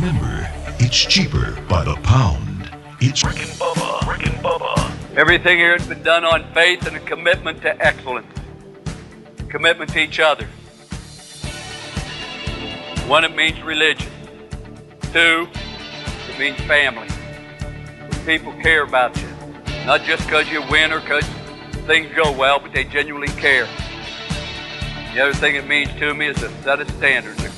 Remember, it's cheaper by the pound. It's Rick and Bubba. Rick and Bubba. Everything here has been done on faith and a commitment to excellence, commitment to each other. One, it means religion. Two, it means family. People care about you, not just because you win or because things go well, but they genuinely care. The other thing it means to me is a set of standards.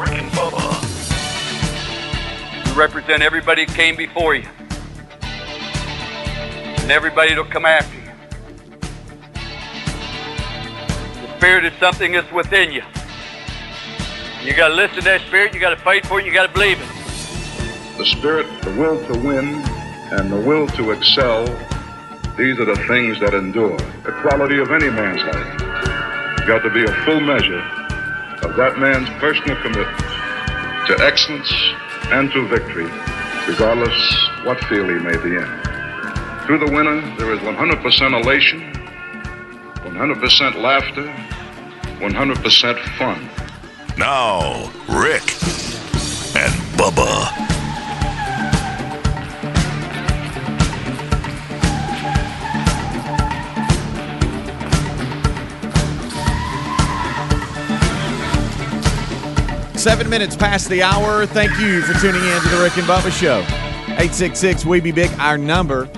Rick and Bubba. You represent everybody that came before you. And everybody that'll come after you. The spirit is something that's within you. You gotta listen to that spirit, you gotta fight for it, you gotta believe it. The spirit, the will to win, and the will to excel, these are the things that endure. The quality of any man's life. You Got to be a full measure of that man's personal commitment to excellence and to victory, regardless what field he may be in. To the winner, there is 100% elation, 100% laughter, 100% fun. Now, Rick and Bubba. Seven minutes past the hour. Thank you for tuning in to the Rick and Bubba Show. 866 We Be Big, our number.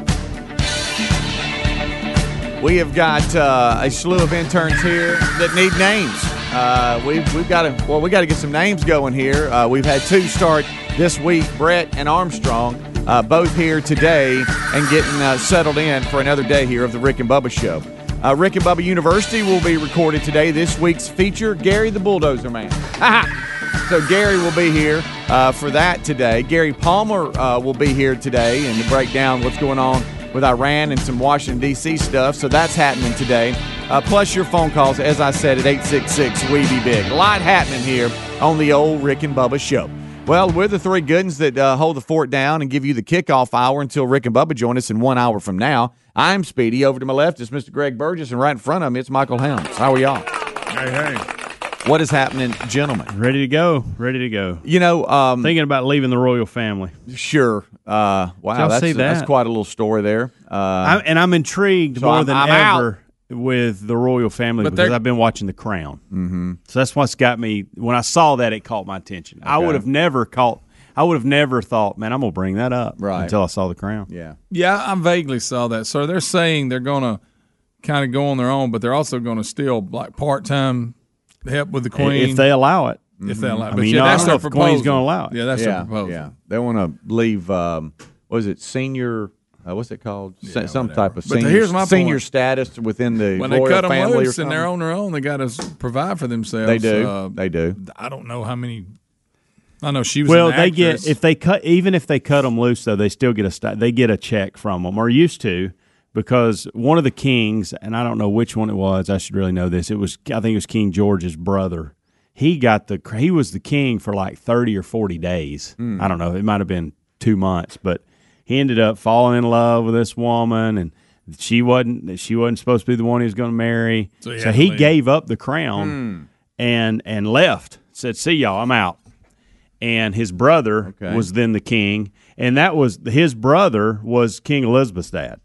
We have got uh, a slew of interns here that need names. Uh, we've we've got to well, we got to get some names going here. Uh, we've had two start this week. Brett and Armstrong, uh, both here today and getting uh, settled in for another day here of the Rick and Bubba Show. Uh, Rick and Bubba University will be recorded today. This week's feature, Gary the Bulldozer Man. So Gary will be here uh, for that today. Gary Palmer uh, will be here today and to break down what's going on with Iran and some Washington, D.C. stuff. So that's happening today. Uh, plus your phone calls, as I said, at 866 We Be Big. A lot happening here on the old Rick and Bubba show. Well, we're the three good ones that uh, hold the fort down and give you the kickoff hour until Rick and Bubba join us in one hour from now. I'm Speedy. Over to my left is Mr. Greg Burgess, and right in front of me, it's Michael Helms. How are y'all? Hey, hey. What is happening, gentlemen? Ready to go. Ready to go. You know, um, Thinking about leaving the royal family. sure. Uh, wow, that's, see that's quite a little story there. Uh, I'm, and I'm intrigued So more I'm- than I'm out. ever with the royal family But because I've been watching The Crown. Mm-hmm. So that's what's got me. When I saw that, it caught my attention. I would have never caught. I would have never thought, man, I'm gonna bring that up Right. until I saw The Crown. yeah. Yeah, I vaguely saw that. So they're saying they're going to kind of go on their own, but they're also going to still like part time help with the queen If they allow it, if they allow. It. I But mean, yeah, you know, I that's don't their if the proposal. Queen's gonna allow it. Yeah, that's yeah, their proposal. yeah. They want to leave. Um, what is it? Senior. Uh, what's it called? Se- some whatever. type of senior, here's my senior point. status within the When they cut them family or loose and they're on their own, they got to provide for themselves. They do. Uh, they do. I don't know how many. I know she was. Well, an they get if they cut even if they cut them loose though they still get a sta- they get a check from them or used to because one of the kings and I don't know which one it was I should really know this. It was I think it was King George's brother. He got the he was the king for like thirty or forty days. I don't know. It might have been two months but he ended up falling in love with this woman and she wasn't she wasn't supposed to be the one he was going to marry. So so he he, to leave. gave up the crown and and left said see y'all I'm out. And his brother Okay. was then the king, and that was his brother was King Elizabeth's dad.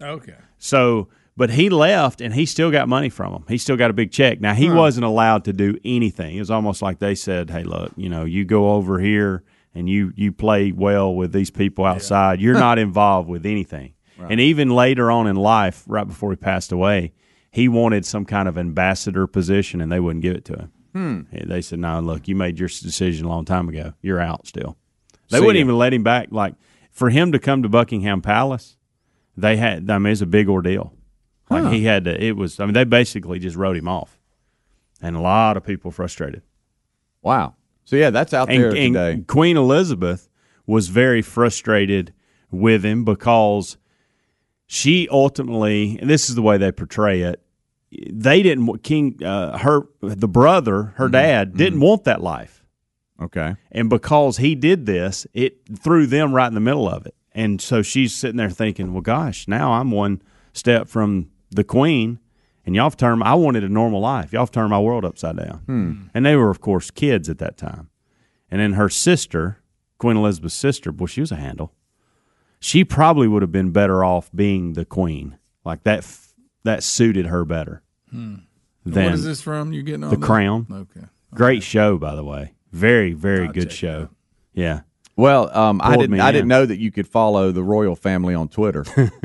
Okay. So, but he left, and he still got money from him. He still got a big check. Now he wasn't allowed to do anything. It was almost like they said, "Hey, look, you know, you go over here and you you play well with these people outside. You're not involved with anything." And even later on in life, right before he passed away, he wanted some kind of ambassador position, and they wouldn't give it to him. Hmm. They said, "No, look, you made your decision a long time ago. You're out still." They See wouldn't ya. even let him back. Like for him to come to Buckingham Palace, they had. I mean, it's a big ordeal. Like he had to. It was. I mean, they basically just wrote him off, and a lot of people frustrated. Wow. So yeah, that's out and, there and today. Queen Elizabeth was very frustrated with him because she ultimately, and this is the way they portray it, they didn't King uh, her the brother, Mm-hmm. her dad didn't want that life, Okay. and because he did this, it threw them right in the middle of it, and so she's sitting there thinking, well, gosh, now I'm one step from the queen. And y'all have turned. I wanted a normal life. Y'all have turned my world upside down. Hmm. And they were, of course, kids at that time. And then her sister, Queen Elizabeth's sister, boy, she was a handle. She probably would have been better off being the queen. Like that, f- that suited her better. Hmm. Than what is this from? You getting on The this? Crown. Okay. Great show, by the way. Very, very I'll good show. Yeah. Well, um, I didn't. I in. didn't know that you could follow the royal family on Twitter,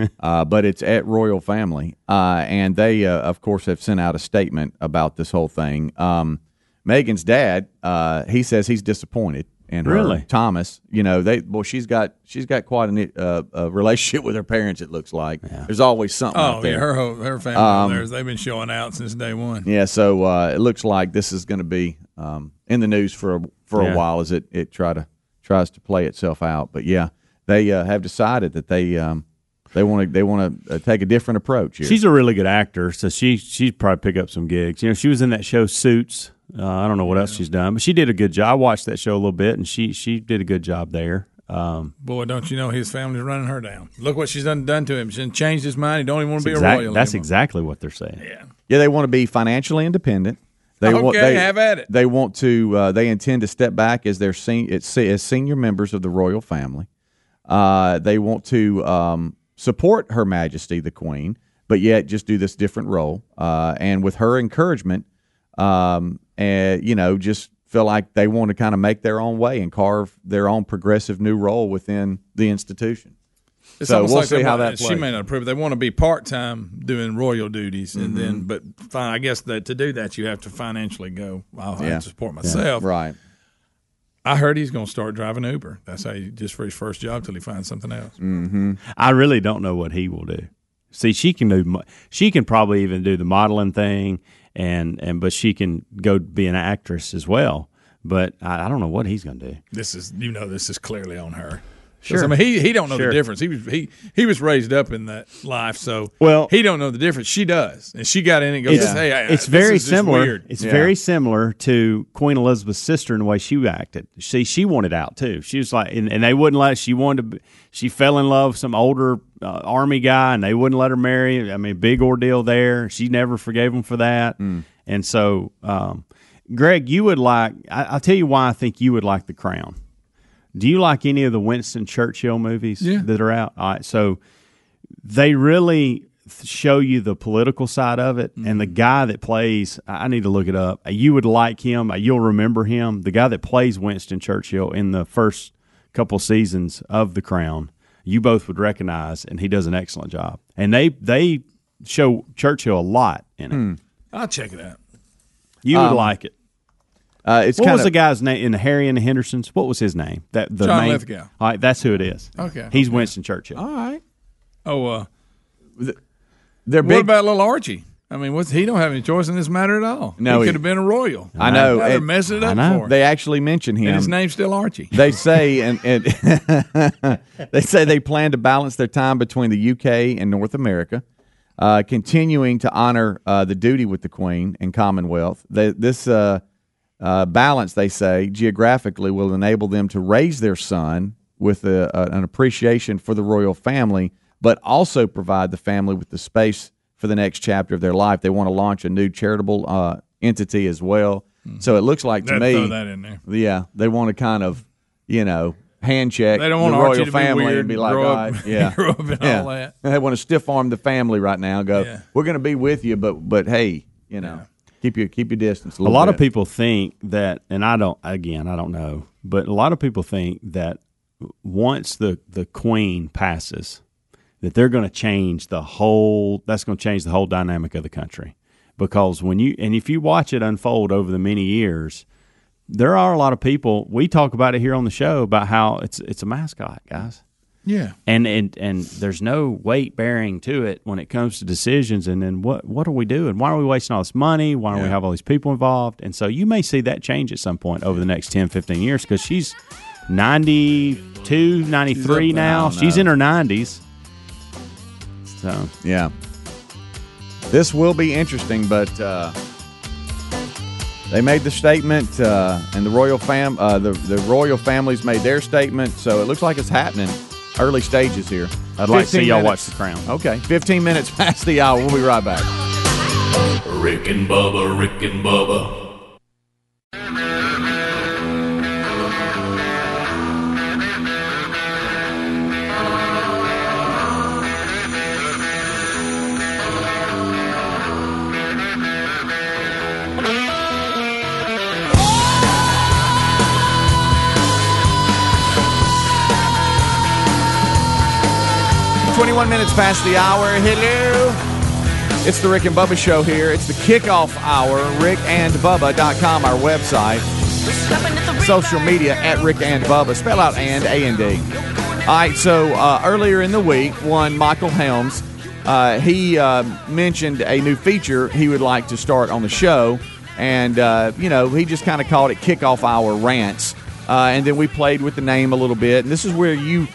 uh, but it's at royal family, uh, and they, uh, of course, have sent out a statement about this whole thing. Um, Meghan's dad, uh, he says he's disappointed in her. Really? Thomas, you know, they. Well, she's got she's got quite a, uh, a relationship with her parents. It looks like there's always something out Oh there. yeah, her whole, her family Um, over there, they've been showing out since day one. Yeah, so uh, it looks like this is going to be um, in the news for a, for Yeah. a while as it, it try to tries to play itself out. But yeah, they uh, have decided that they um, they want to they want to uh, take a different approach here. She's a really good actor, so she she'd probably pick up some gigs. You know, she was in that show Suits. Uh, I don't know what else she's done, but she did a good job. I watched that show a little bit, and she she did a good job there. Um, Boy, don't you know his family's running her down? Look what she's done done to him. She's changed his mind. He don't even want to be exact- a royal. that's anymore. exactly what they're saying. Yeah. yeah, they want to be financially independent. They want they, have at it. They want to uh, they intend to step back as their sen- as senior members of the royal family. Uh, they want to um, support Her Majesty the Queen, but yet just do this different role. Uh, and with her encouragement, um, and you know, just feel like they want to kind of make their own way and carve their own progressive new role within the institution. It's So almost we'll like see how want- that She may not approve. it. They want to be part time doing royal duties, and Mm-hmm. then, but fine. I guess that to do that, you have to financially go. I'll have Yeah. to support myself. Right. I heard he's going to start driving Uber. That's how he just for his first job till he finds something else. Mm. I really don't know what he will do. See, she can do. She can probably even do the modeling thing, and and but she can go be an actress as well. But I, I don't know what he's going to do. This is you know this is clearly on her. 'Cause, Sure. I mean, he he don't know Sure. the difference. He was he he was raised up in that life, so Well- he don't know the difference. She does, and she got in and goes, It's, "Hey, I- it's this very is just similar. Weird. It's Yeah. very similar to Queen Elizabeth's sister in the way she acted. See, she wanted out too. She was like, and, and they wouldn't let. She wanted to. She fell in love with some older uh, army guy, and they wouldn't let her marry. I mean, big ordeal there. She never forgave him for that. Mm. And so, um, Greg, you would like. I, I'll tell you why I think you would like The Crown. Do you like any of the Winston Churchill movies Yeah. that are out? All right, so they really show you the political side of it and the mm-hmm. guy that plays i I need to look it up. You would like him uh, you'll remember him the guy that plays winston churchill in the first couple seasons of the crown. You both would recognize and he does an excellent job. And they they show churchill a lot in it. Hmm. I'll check it out. you would um, like it Uh, it's what kind was of the guy's name in the Harry and the Hendersons? What was his name? That the John main, Lithgow. All right, that's who it is. Okay, he's okay. Winston Churchill. all right. Oh, uh, They're big. what big. about little Archie? I mean, what's, he don't have any choice in this matter at all. No, he he- could have been a royal. I know. Now they're messing it I up know. for him. They actually mention him. and his name's still Archie. they say and, and they say they plan to balance their time between the UK and North America, uh, continuing to honor uh, the duty with the Queen and Commonwealth. They, this uh, uh, balance, they say, geographically will enable them to raise their son with a, a- an appreciation for the royal family, but also provide the family with the space for the next chapter of their life. They want to launch a new charitable uh, entity as well. So it looks like to They'd me, throw that in there. yeah, they want to kind of, you know, hand check They don't want the royal to be family weird and be like, grow up- right, yeah, grow up and yeah. all that. They want to stiff arm the family right now. And go, Yeah. we're going to be with you, but but hey, you know, keep your keep your distance. A, a lot of people think that, and I don't. Again, I don't know, but a lot of people think that once the the queen passes, that they're going to change the whole. That's going to change the whole dynamic of the country, because when you and if you watch it unfold over the many years, there are a lot of people. We talk about it here on the show about how it's it's a mascot, guys. Yeah. and and and there's no weight bearing to it when it comes to decisions. And then what what are we doing? Why are we wasting all this money? Why don't we have all these people involved? And so you may see that change at some point over the next 10, 15 years because she's 92, 93 She's now. She's in her 90s. So Yeah. This will be interesting, but uh, they made the statement, uh, and the royal fam, uh, the the royal families made their statement. So it looks like it's happening. Early stages here. I'd like to see y'all minutes. watch The Crown. Okay, 15 minutes past the hour. We'll be right back. Rick and Bubba, Rick and Bubba. Twenty-one minutes past the hour. Hello. It's the Rick and Bubba show here. It's the kickoff hour. RickandBubba.com, our website. Social media at Rick and Bubba. Spell out and A and D. All right. So uh, earlier in the week, one Michael Helms, uh, he uh, mentioned a new feature he would like to start on the show, and uh, you know he just kind of called it kickoff hour rants. Uh, and then we played with the name a little bit. And this is where you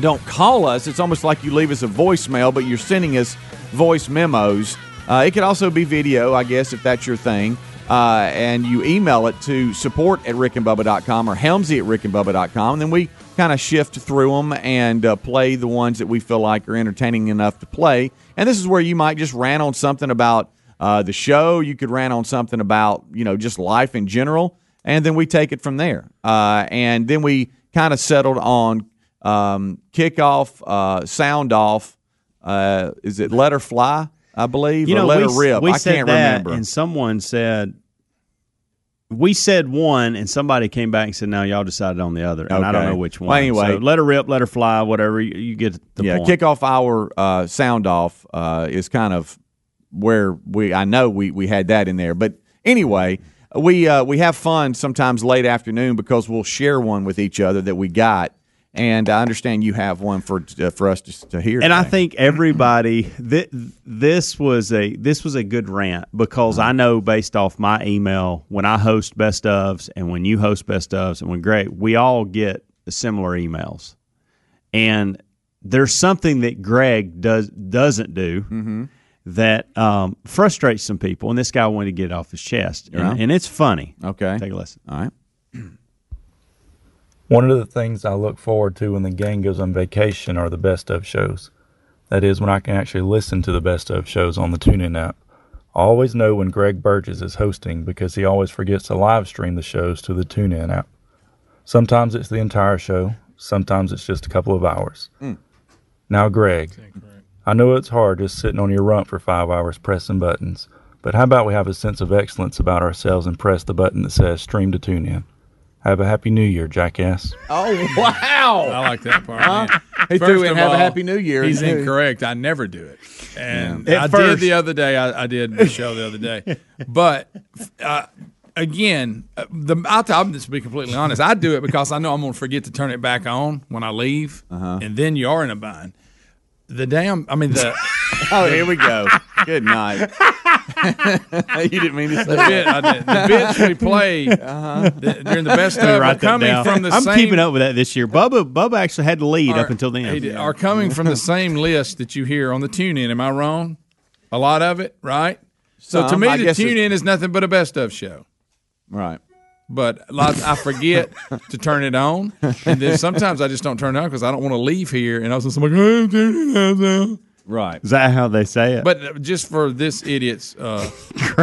don't call us. It's almost like you leave us a voicemail, but you're sending us voice memos. Uh, it could also be video, I guess, if that's your thing. Uh, and you email it to support at rickandbubba.com or helmsy at rickandbubba.com. And then we kind of shift through them and uh, play the ones that we feel like are entertaining enough to play. And this is where you might just rant on something about uh, the show. You could rant on something about, you know, just life in general. And then we take it from there. Uh, and then we kind of settled on um, kickoff, uh, sound off. Uh, is it let her fly? I believe, You or know, let we, her rip. we I can't remember. And someone said, we said one, and somebody came back and said, no, y'all decided on the other. And I don't know which one. Well, anyway. So let her rip, let her fly, whatever. You, you get the yeah, point. kickoff hour, uh, sound off uh, is kind of where we. I know we we had that in there, but anyway, we uh, we have fun sometimes late afternoon because we'll share one with each other that we got. And I understand you have one for uh, for us to, to hear. And I think everybody th- this was a this was a good rant because I know based off my email when I host best ofs and when you host best ofs and when Greg we all get similar emails, and there's something that Greg does doesn't do Mm-hmm. that um, frustrates some people, and this guy wanted to get it off his chest, and, Yeah. and it's funny. okay. Take a listen. All right. One of the things I look forward to when the gang goes on vacation are the best of shows. That is, when I can actually listen to the best of shows on the TuneIn app. I always know when Greg Burgess is hosting because he always forgets to live stream the shows to the TuneIn app. Sometimes it's the entire show, sometimes it's just a couple of hours. Mm. Now, Greg, I know it's hard just sitting on your rump for five hours pressing buttons, but how about we have a sense of excellence about ourselves and press the button that says stream to TuneIn? Have a happy new year, jackass. Oh wow! I like that part. man. He First threw in of "Have a Happy New Year." He's He incorrect. I never do it. And At I did the other day. I, I did the show the other day. But uh, again, uh, the I'll, t- I'm just to be completely honest. I do it because I know I'm going to forget to turn it back on when I leave, Uh-huh. and then you are in a bind. The damn, I mean the Oh, here we go. Good night. you didn't mean to say the that. I did, the bits we play Uh-huh. the, during the best of Write are coming down. from the I'm same. keeping up with that this year. Bubba Bubba actually had the lead are- up until then. did- are coming from the same list that you hear on the TuneIn. Am I wrong? A lot of it, right? So to me, I the guess TuneIn is nothing but a best of show. Right. But lots, I forget to turn it on, and then sometimes I just don't turn it on because I don't want to leave here. And also, somebody, oh, turn it on now." Right. Is that how they say it? But just for this idiot's uh,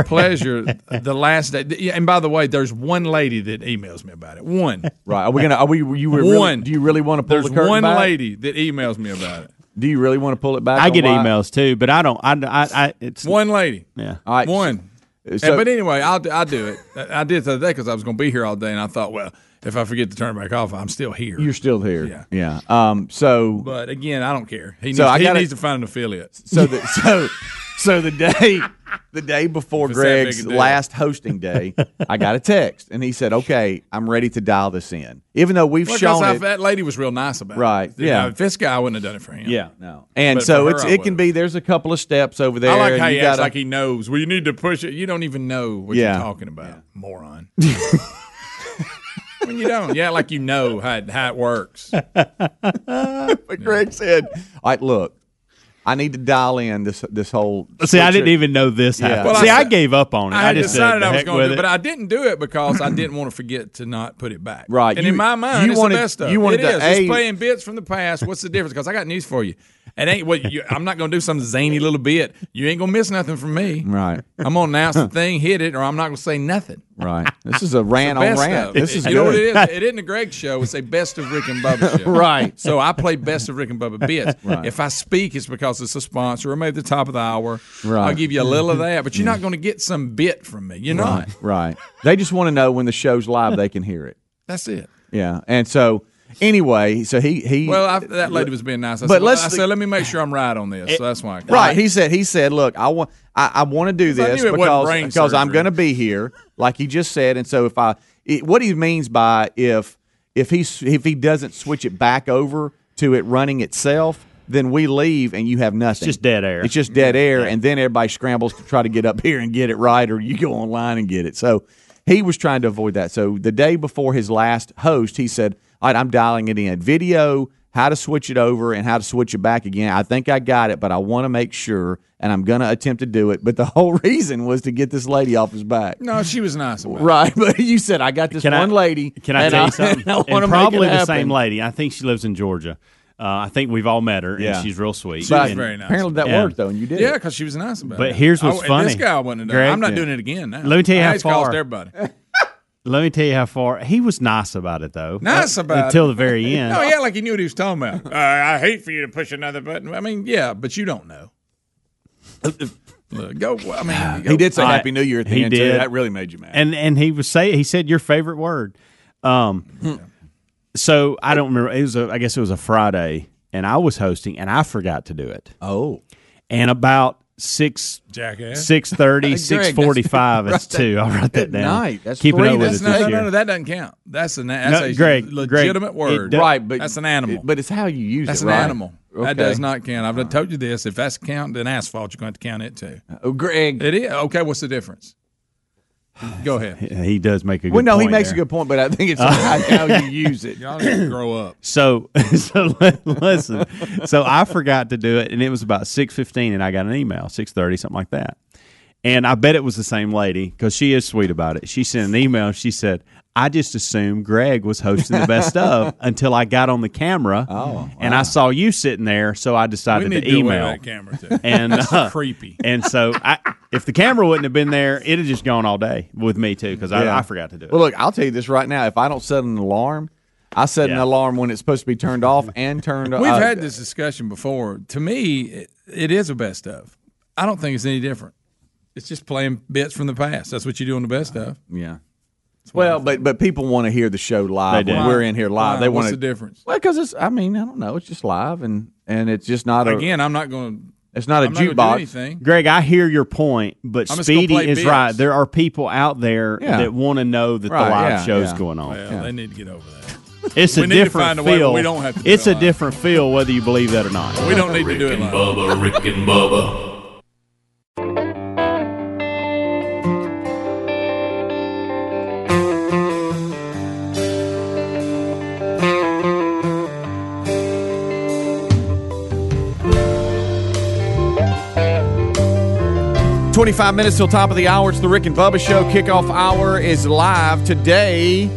pleasure, the last day. yeah, And by the way, there's one lady that emails me about it. One. Right. Are we gonna? Are we? You were really, One. Do you really want to pull There's the curtain one back? lady that emails me about it. Do you really want to pull it back? I on get why- emails too, but I don't. I, I, I it's One lady. yeah. All right. One. So- And- but anyway, I'll do- I'll do it. I did it the other day because I was going to be here all day, and I thought, well, if I forget to turn it back off, I'm still here. You're still here. Yeah. Yeah. Um. So. but again, I don't care. He needs, So I he gotta- needs to find an affiliate. So the so so the day the day before It's that big Greg's last hosting day, I got a text, and he said, "Okay, I'm ready to dial this in." Even though we've Well, shown it, that lady was real nice about Right, it. Right? yeah. know, if this guy wouldn't have done it for him. Yeah. no, and But so her, it's it can be. There's a couple of steps over there. I like how you he gotta- like he knows. Well, you need to push it. You don't even know what Yeah. you're talking about, moron. when you don't, yeah, like you know how it, how it works. But Greg said, "All right, look, I need to dial in this this whole." See, I didn't even know this Yeah. happened. Well, See, I I, gave up on it. I I, just decided said, I was going with to, it." but I didn't do it because I didn't want to forget to not put it back. Right. And You- in my mind, you it's wanted- the best stuff. you wanted it to, is. A- It's playing bits from the past. What's the difference? Because I got news for you. It ain't what you, I'm not going to do some zany little bit. You ain't going to miss nothing from me. Right, I'm going to announce the thing, hit it, or I'm not going to say nothing. right. This is a rant on rant. of. This is you good. know what it is? It isn't a Greg show. It's a best of Rick and Bubba show. Right. So I play best of Rick and Bubba bits. Right. If I speak, it's because it's a sponsor or maybe the top of the hour. Right. I'll give you a little of that, but you're not going to get some bit from me. You're not. Right, right. They just want to know when the show's live, they can hear it. That's it. Yeah, and so anyway, so he he Well, I, that lady was being nice. I But said, let's- I said, let me make sure I'm right on this. so that's why. I Right. He said he said, "Look, I want I, I want to do this knew it wasn't because because I'm going to be here, like he just said, and so if I it, what he means by if if he if he doesn't switch it back over to it running itself." Then we leave and you have nothing. It's just dead air. It's just dead air, and then everybody scrambles to try to get up here and get it right, or you go online and get it. So he was trying to avoid that. So the day before his last host, he said, "All right, I'm dialing it in. Video, how to switch it over, and how to switch it back again. I think I got it, but I want to make sure, and I'm going to attempt to do it. But the whole reason was to get this lady off his back." No, she was nice about it. Right, but you said I got this Can I- one lady. Can I and tell you something? and I wanna and make probably it the happen. same lady. I think she lives in Georgia. Uh, I think we've all met her, Yeah. and she's real sweet. She But was very nice. Apparently that Yeah. worked though, and you did. Yeah, because she was nice about But it. But here's what's and funny. This guy wouldn't have done. Greg, I'm not yeah. doing it again now. Let me tell you I how just cost far- everybody. Let me tell you how far he was nice about it, though. Nice Uh, about until it. the very end. No, yeah, like he knew what he was talking about. Uh, I hate for you to push another button. I mean, yeah, but you don't know. Look, go. I mean, go- He did say I- Happy New Year at the he end too. did. That really made you mad. and and he was say he said your favorite word. Um, so I don't remember. It was a, I guess it was a Friday, and I was hosting, and I forgot to do it. oh, And about six Jackass. six thirty, Greg, six that's- forty five. That's two. I'll write that down. night. That's Keeping three. up with That's it no, no, no, no, that doesn't count. That's a that's No, a Greg, legitimate Greg, word. it- right, but that's an animal. But it's how you use that's it. That's an right? animal. Okay. That does not count. I've told you this. If that's count, then asphalt, you're going to have to count it too. Oh, Greg. It is okay. What's the difference? Go ahead. He does make a good well, no, he makes there. a good point, but I think it's how, how you use it. Y'all need to grow up. So, so listen. So I forgot to do it, and it was about six fifteen, and I got an email six thirty, something like that. And I bet it was the same lady because she is sweet about it. She sent an email. She said, "I just assumed Greg was hosting the best of until I got on the camera, Oh, and I saw you sitting there, so I We decided need to to do away email." with that camera too. And That's uh, creepy. And so, I, if the camera wouldn't have been there, it'd have just gone all day with me too because Yeah. I, I forgot to do it. Well, look, I'll tell you this right now. If I don't set an alarm, I set an alarm when it's supposed to be turned off and turned. On. We've uh, had this discussion before. To me, it, it is a best of. I don't think it's any different. It's just playing bits from the past. That's what you do on the best of. Yeah. Well, but but people want to hear the show live They do. when we're in here live. Why? They What's want the difference? Well, because it's. I mean, I don't know. It's just live, and and it's just not a. Again, I'm not going. it's not a I'm not going to do jukebox. anything. Greg, I hear your point, but I'm just gonna Speedy play is bits. right. There are people out there Yeah. that want to know that Right, the live yeah, show's yeah. going on. Well, they need to get over that. It's we a need to different find a way where feel. we don't have to do it's it a live. different feel whether you believe that or not. We don't need to do it and live. Bubba, Rick and Bubba. 25 minutes till top of the hour. It's the Rick and Bubba Show. Kickoff hour is live today.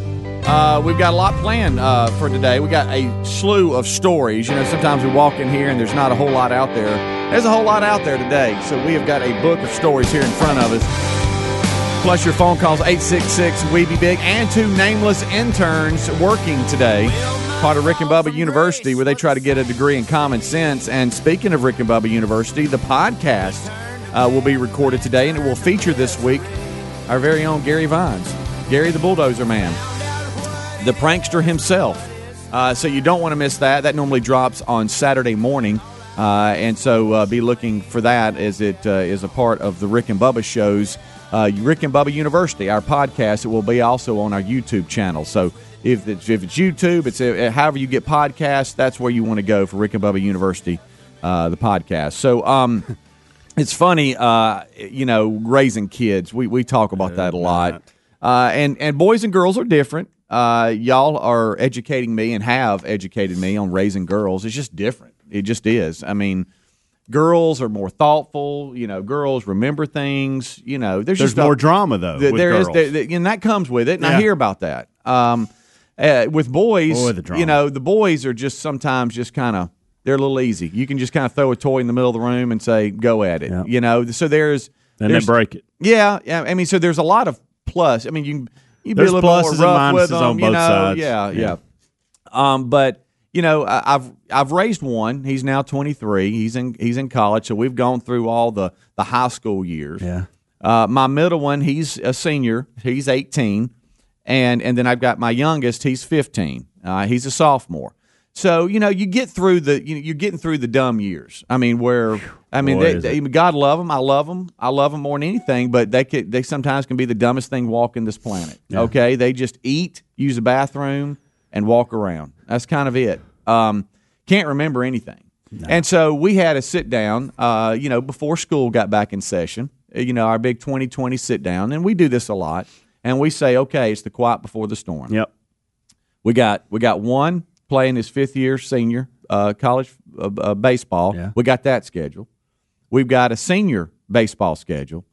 Uh, we've got a lot planned uh, for today. We got a slew of stories. You know, sometimes we walk in here and there's not a whole lot out there. There's a whole lot out there today. So we have got a book of stories here in front of us. Plus your phone calls 866 We Be Big and two nameless interns working today. Part of Rick and Bubba University, where they try to get a degree in common sense. And speaking of Rick and Bubba University, the podcast uh, will be recorded today, and it will feature this week our very own Gary Vines, Gary the Bulldozer Man, the prankster himself. Uh, so you don't want to miss that. That normally drops on Saturday morning. Uh, and so uh, be looking for that as it uh, is a part of the Rick and Bubba shows. Uh, Rick and Bubba University, our podcast, it will be also on our YouTube channel. So if it's, if it's YouTube, it's uh, however you get podcasts, that's where you want to go for Rick and Bubba University, uh, the podcast. So um, it's funny, uh, you know, raising kids. We, we talk about that a lot. Uh, and, and boys and girls are different. Uh, y'all are educating me and have educated me on raising girls. It's just different. It just is. I mean, girls are more thoughtful. You know, girls remember things. You know, there's, There's just more a- drama though. Th- with there is, there- and that comes with it. And I hear about that. Um, uh, with boys, Boy, you know, the boys are just sometimes just kind of they're a little easy. You can just kind of throw a toy in the middle of the room and say, "Go at it." Yeah. You know, so there's and they there's- break it. yeah, yeah. I mean, so there's a lot of plus. I mean, you can you be a little pluses more and rough with minuses them, on you both know? sides. Yeah, yeah, Yeah. Um, but you know, I, I've I've raised one. He's now 23. He's in he's in college, so we've gone through all the the high school years. Yeah. Uh, my middle one, he's a senior. He's 18, and and then I've got my youngest. He's 15. Uh, he's a sophomore. So you know, you get through the you know, you're getting through the dumb years. I mean, where I mean, Boy, they, they. God love them. I love them. I love them more than anything. But they could, they sometimes can be the dumbest thing walking this planet. Okay, they just eat, use a bathroom, and walk around. That's kind of it. Um, can't remember anything. And so we had a sit down, uh, you know, before school got back in session. uh, You know, our big 2020 sit down, and we do this a lot. And we say, okay, it's the quiet before the storm. Yep. We got we got one playing his fifth year senior uh, college uh, uh, baseball. Yeah. We got that schedule. We've got a senior baseball schedule,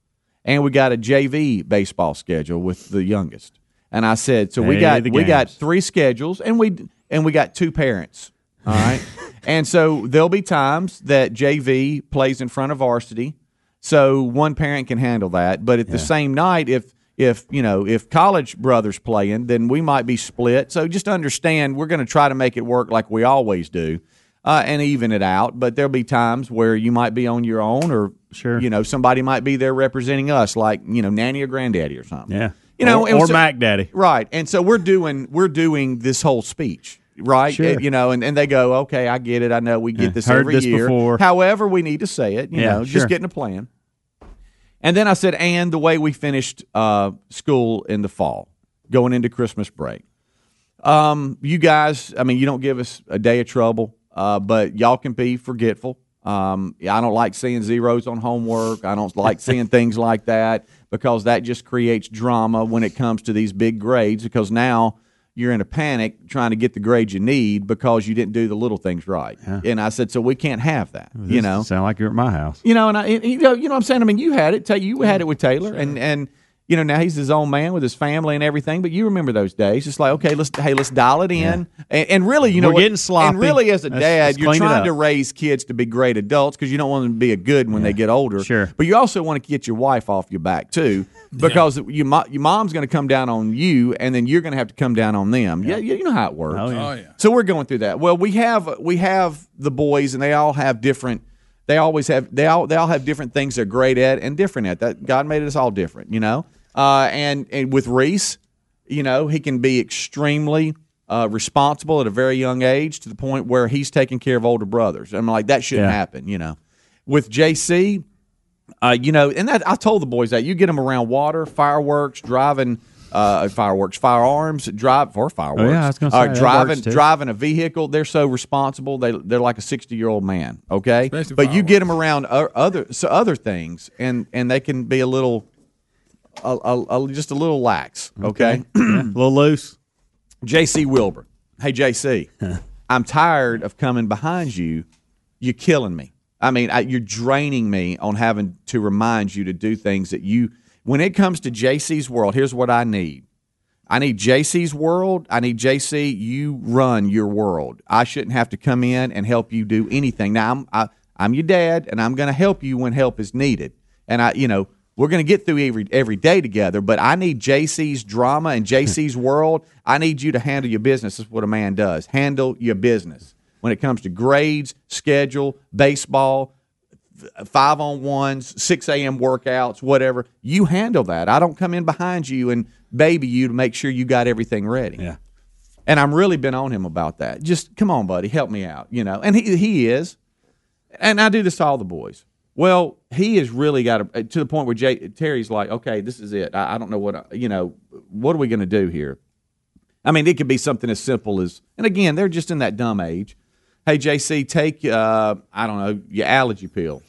and we got a JV baseball schedule with the youngest. And I said, so we got we got three schedules, and we and we got two parents. All right, and so there'll be times that JV plays in front of varsity, so one parent can handle that. But at the same night, if if you know if college brothers playing, then we might be split. So just understand, we're going to try to make it work like we always do, uh, and even it out. But there'll be times where you might be on your own, or Sure. you know somebody might be there representing us, like you know nanny or granddaddy or something. Yeah. you know, or, or so- Mac Daddy. Right. And so we're doing we're doing this whole speech, right? Sure. Uh, You know, and, and they go, okay, I get it. I know we get Yeah, this heard every this year. before. However, we need to say it. You Yeah, know, sure. just getting a plan. And then I said, and the way we finished uh, school in the fall, going into Christmas break. Um, you guys, I mean, you don't give us a day of trouble, uh, but y'all can be forgetful. Um, I don't like seeing zeros on homework. I don't like seeing things like that because that just creates drama when it comes to these big grades. Because now you're in a panic trying to get the grades you need because you didn't do the little things right. And I said, so we can't have that. you know, sound like you're at my house. you know, and I, you know, you know what I'm saying. I mean, you had it. Tell you, you had it with Taylor, and and you know now he's his own man with his family and everything. But you remember those days? It's like, okay, let's hey, let's dial it in, and, and really, you know, We're what- getting sloppy. And really, as a Let's- dad, let's you're trying to raise kids to be great adults because you don't want them to be a good when they get older. Sure. but you also want to get your wife off your back too, because your mo- your mom's going to come down on you, and then you're going to have to come down on them. Yeah, you know how it works. Oh, yeah. Oh yeah. So we're going through that. Well, we have we have the boys, and they all have different. They always have they all they all have different things they're great at and different at. That God made us all different, you know. Uh, and and with Reese, you know, he can be extremely uh, responsible at a very young age to the point where he's taking care of older brothers. I'm like that shouldn't Yeah. happen, you know. With JC, uh, you know, and that I told the boys that you get them around water, fireworks, driving, uh, fireworks, firearms, drive or fireworks. Oh, yeah, I was gonna uh, say, that driving, driving a vehicle. They're so responsible. They they're like a sixty year old man. Okay, Especially but you get them around other so other things, and and they can be a little, a, a, a- just a little lax. Okay. a little loose. JC Wilbur. Hey, JC, I'm tired of coming behind you. You're killing me. I mean, I, you're draining me on having to remind you to do things that you. When it comes to JC's world, here's what I need. I need JC's world. I need JC. You run your world. I shouldn't have to come in and help you do anything. Now I'm I, I'm your dad, and I'm going to help you when help is needed. And I, you know, we're going to get through every every day together. But I need JC's drama and JC's world. I need you to handle your business. That's what a man does. Handle your business when it comes to grades, schedule, baseball, five on ones, six a.m. workouts, whatever. You handle that. I don't come in behind you and baby you to make sure you got everything ready. Yeah. And I'm really been on him about that. Just come on, buddy, help me out. You know, and he he is. and I do this to all the boys. Well, he has really got to, to the point where Jay, Terry's like, okay, this is it. I, I don't know what, I- you know, what are we going to do here? I mean, it could be something as simple as, and again, they're just in that dumb age. Hey, JC, take, uh, I don't know, your allergy pill.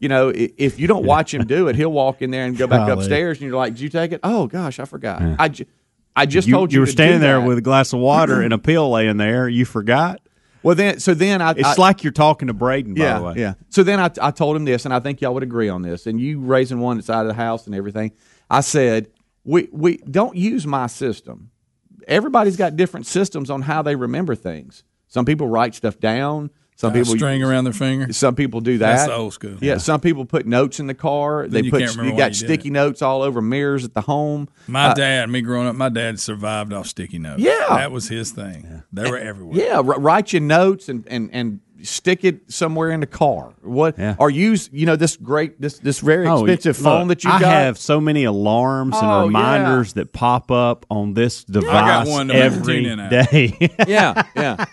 You know, if you don't watch him do it, he'll walk in there and go back Golly. upstairs, and you're like, "Did you take it? Oh gosh, I forgot. I, ju- I just you, told you." were to do standing there that." with a glass of water and a pill laying there. You forgot. Well, then, so then I, It's I- like you're talking to Braden. By yeah, the way, yeah. So then I, I told him this, and I think y'all would agree on this. And you raising one side of the house and everything. I said, we we don't use my system. Everybody's got different systems on how they remember things. Some people write stuff down. Some a people string around their finger. Some people do that. That's old school. Yeah, some people put notes in the car. they you put can't you got you sticky notes all over mirrors at the home. My Uh, dad, me growing up, my dad survived off sticky notes. Yeah. that was his thing. They were everywhere. Yeah, wr- write your notes and, and, and stick it somewhere in the car. What or use you know this great this this very Oh, expensive look, phone that you I got. have so many alarms Oh, and reminders that pop up on this device I got one to every tune in at. day. yeah, yeah.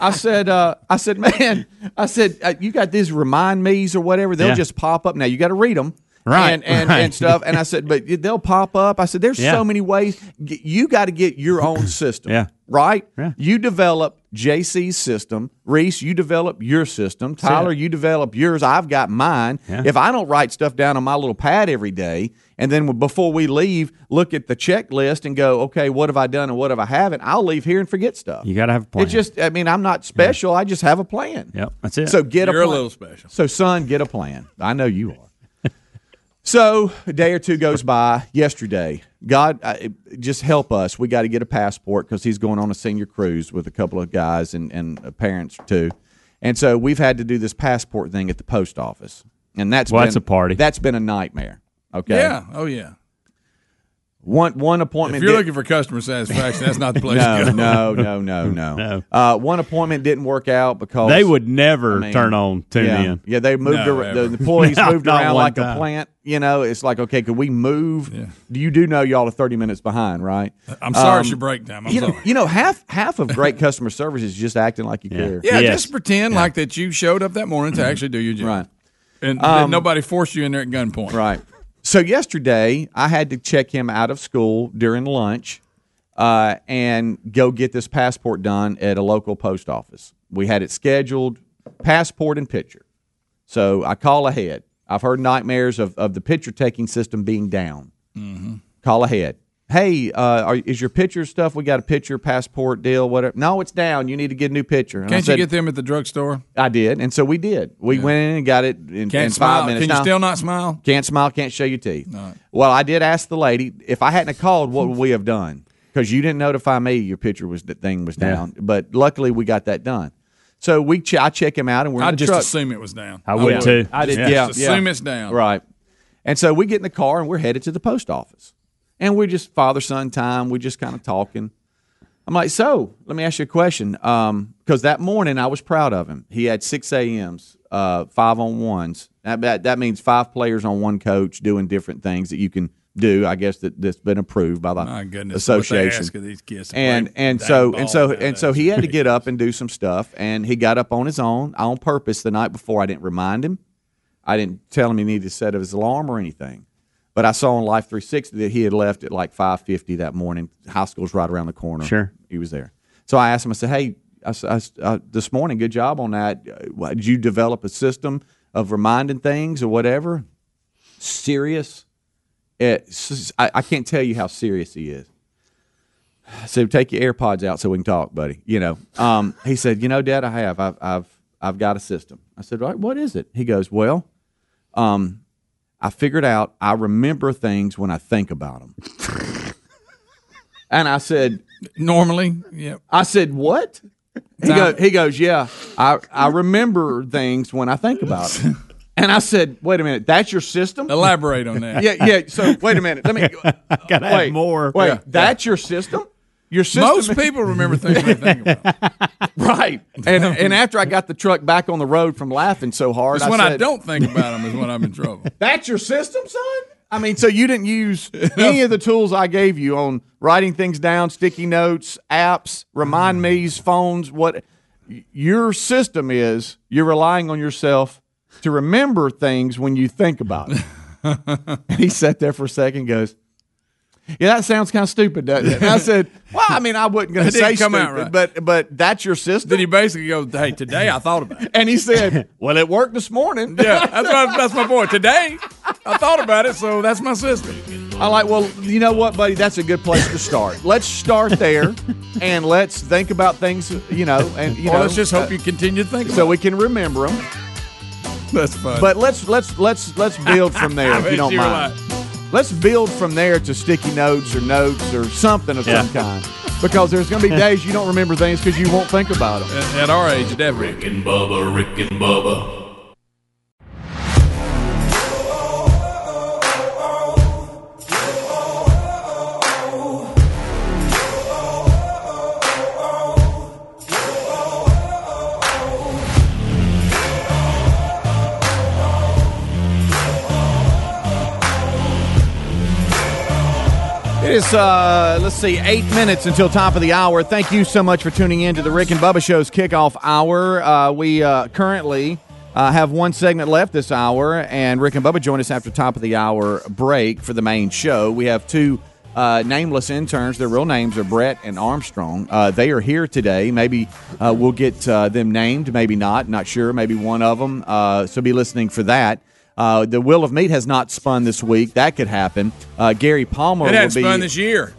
I said, uh, I said, man, I said, uh, you got these remind me's or whatever. They'll Yeah. just pop up. Now you got to read them. Right, and and, right. and stuff, and I said, but they'll pop up. I said, there's Yeah. so many ways. You got to get your own system, Yeah. Right? Yeah. You develop JC's system, Reese. You develop your system, Tyler. You develop yours. I've got mine. Yeah. If I don't write stuff down on my little pad every day, and then before we leave, look at the checklist and go, okay, what have I done and what have I haven't? I'll leave here and forget stuff. you got to have a plan. It just, I mean, I'm not special. I just have a plan. yep, that's it. So get You're a a plan. little special. So, son, get a plan. I know you are. So, a day or two goes by. Yesterday, God, uh, just help us. We got to get a passport because he's going on a senior cruise with a couple of guys and, and uh, parents too. And so, we've had to do this passport thing at the post office. And that's Well, been, that's a party. That's been a nightmare. Okay. Yeah. Oh yeah. One one appointment. If you're did- looking for customer satisfaction, that's not the place no, to go. no, no, no, no, No. Uh, one appointment didn't work out because they would never I mean, turn on tune yeah, in. Yeah, they moved No, ar- the ever. employees No, moved around one like a plant. You know, it's like okay, could we move? Do you do know y'all are thirty minutes behind, right? I'm sorry, Um, it's your break time. I'm You know, you know, half half of great customer service is just acting like you care. Yeah, Yes. just pretend like that you showed up that morning to actually do your job. Right. And that nobody forced you in there at gunpoint. Right. So yesterday, I had to check him out of school during lunch uh, and go get this passport done at a local post office. We had it scheduled, passport and picture. So I call ahead. I've heard nightmares of, of the picture taking system being down. Call ahead. Hey, uh, are, is your picture stuff? We got a picture, passport deal, whatever. No, it's down. You need to get a new picture. And Can't you said, get them at the drugstore? I did, and so we did. We went in and got it in, Can't in smile. five minutes. Can you Now- still not smile? can't smile, can't show your teeth. Well, I did ask the lady if I hadn't have called, what would we have done? Because you didn't notify me your picture was the thing was down. But luckily, we got that done. So we ch- I check him out, and we're I'd the just truck. assume it was down. I would too. I did. Yeah. Yeah, Just yeah. assume it's down. Right. And so we get in the car and we're headed to the post office, and we're just father son time. We're just kind of talking. I'm like, so let me ask you a question. Because that morning I was proud of him. He had six AMs, uh, five on ones. That, that that means five players on one coach doing different things that you can do. I guess that that's been approved by the My goodness, what they association. ask of these kids and and so and so and so he had to get up and do some stuff. And he got up on his own on purpose the night before. I didn't remind him. I didn't tell him he needed to set his alarm or anything. But I saw on Life 360 that he had left at like 5:50 that morning. High school's right around the corner. Sure. he was there. So I asked him. I said, "Hey, I, I uh, this morning, good job on that. Uh, Did you develop a system of reminding things or whatever? Serious? It's, I, I can't tell you how serious he is. So take your AirPods out so we can talk, buddy. You know, um, he said, you know, Dad, I have, I've, I've, I've got a system. I said, right, what is it? He goes, well, um, I figured out I remember things when I think about them. and I said, normally, yeah. I said, what? He, go, he goes, yeah, I, I remember things when I think about it. And I said, wait a minute, that's your system? Elaborate on that. Yeah, yeah. So wait a minute. Let me Gotta wait have more. Wait, Yeah. that's your system? Your system Most people remember things they think about. Right. And and after I got the truck back on the road from laughing so hard, It's I when I don't think about them is when I'm in trouble. That's your system, son? I mean, so you didn't use any of the tools I gave you on writing things down, sticky notes, apps, remind mm. me's, phones, what your system is you're relying on yourself to remember things when you think about it. and he sat there for a second and goes, yeah, that sounds kind of stupid, doesn't it? And I said, well, I mean, I wasn't going to say come stupid, out right. but but that's your system. Then he basically goes, "Hey, today I thought about it." and he said, well, it worked this morning. Yeah, that's my, that's my point. Today I thought about it, so that's my system. I'm like, well, you know what, buddy? That's a good place to start. Let's start there, and let's think about things, you know, and you Well, know, let's just hope uh, you continue to think. so we can remember them. that's fun. But let's let's let's let's build from there, if you don't mind. right. Let's build from there to sticky notes or notes or something of Yeah. some kind, because there's going to be days you don't remember things because you won't think about them. At, at our age, definitely. Rick and Bubba, Rick and Bubba. It is, uh, let's see, eight minutes until top of the hour. Thank you so much for tuning in to the Rick and Bubba Show's kickoff hour. Uh, we uh, currently uh, have one segment left this hour, and Rick and Bubba join us after top of the hour break for the main show. We have two uh, nameless interns. Their real names are Brett and Armstrong. Uh, they are here today. Maybe we'll get them named, maybe not. Not sure. Maybe one of them. So be listening for that. Uh, the Wheel of Meat has not spun this week. That could happen. Uh, Gary Palmer It will be. spun this year.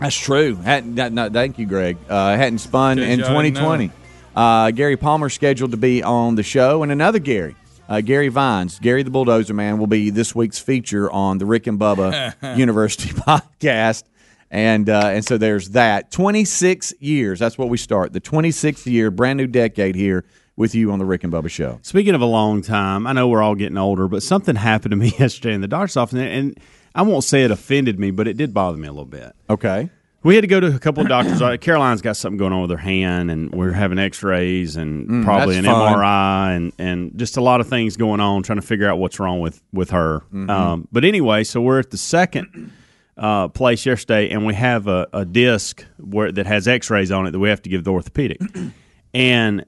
That's true. Hadn't, that, no, thank you, Greg. Uh, hadn't spun in job, 2020. Uh, Gary Palmer scheduled to be on the show, and another Gary, uh, Gary Vines, Gary the Bulldozer Man, will be this week's feature on the Rick and Bubba University podcast. And uh, and so there's that. 26 years. That's what we start. The 26th year, brand new decade here with you on the Rick and Bubba show. Speaking of a long time, I know we're all getting older, but something happened to me yesterday in the doctor's office, and- I won't say it offended me, but it did bother me a little bit. Okay. We had to go to a couple of doctors. Uh, Caroline's got something going on with her hand, and we're having X-rays and probably an Mm, fun. MRI, and and just a lot of things going on, trying to figure out what's wrong with with her. Mm-hmm. Um, but anyway, so we're at the second uh, place yesterday, and we have a, a disc where that has X-rays on it that we have to give the orthopedic, and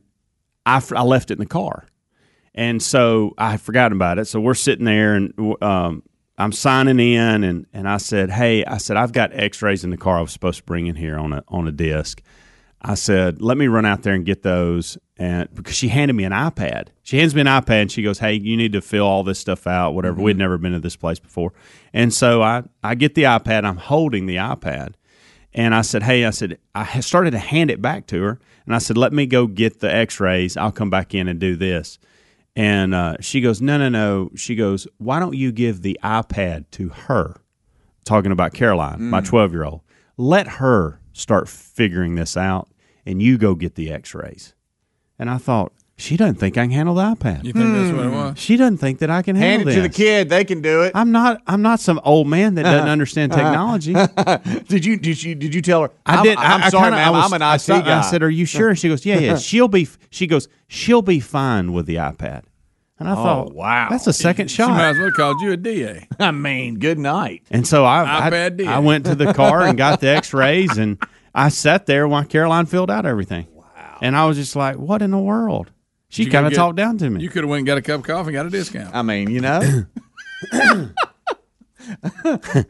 I, f- I left it in the car. And so I forgot about it. So we're sitting there and um, I'm signing in and, and I said, Hey, I said, I've got x rays in the car I was supposed to bring in here on a on a disc. I said, let me run out there and get those. And because she handed me an iPad, she hands me an iPad and she goes, Hey, you need to fill all this stuff out, whatever. We'd never been to this place before. And so I, I get the iPad, I'm holding the iPad. And I said, Hey, I said, I started to hand it back to her. And I said, Let me go get the x rays. I'll come back in and do this. And uh, she goes, No, no, no. She goes, Why don't you give the iPad to her? Talking about Caroline, my 12 year old. Let her start figuring this out and you go get the x rays. And I thought, She doesn't think I can handle the iPad. You think that's what it hmm. was? She doesn't think that I can Hand handle it to the this. kid. They can do it. I'm not. I'm not some old man that doesn't understand uh-huh. technology. Did you did you did you tell her? I I'm, did. I'm I, I sorry, kinda- ma'am. I was, I'm an I IT saw- guy. I said, "Are you sure?" And she goes, "Yeah, yeah." She'll be. She goes, "She'll be fine with the iPad." And I oh, thought, wow. that's a second She might shot." as well called you a DA. I mean, good night. And so I, iPad I, did. I went to the car and got the X-rays, and I sat there while Caroline filled out everything. Wow. And I was just like, "What in the world?" She kind of talked down to me. You could have went and got a cup of coffee and got a discount. I mean, you know.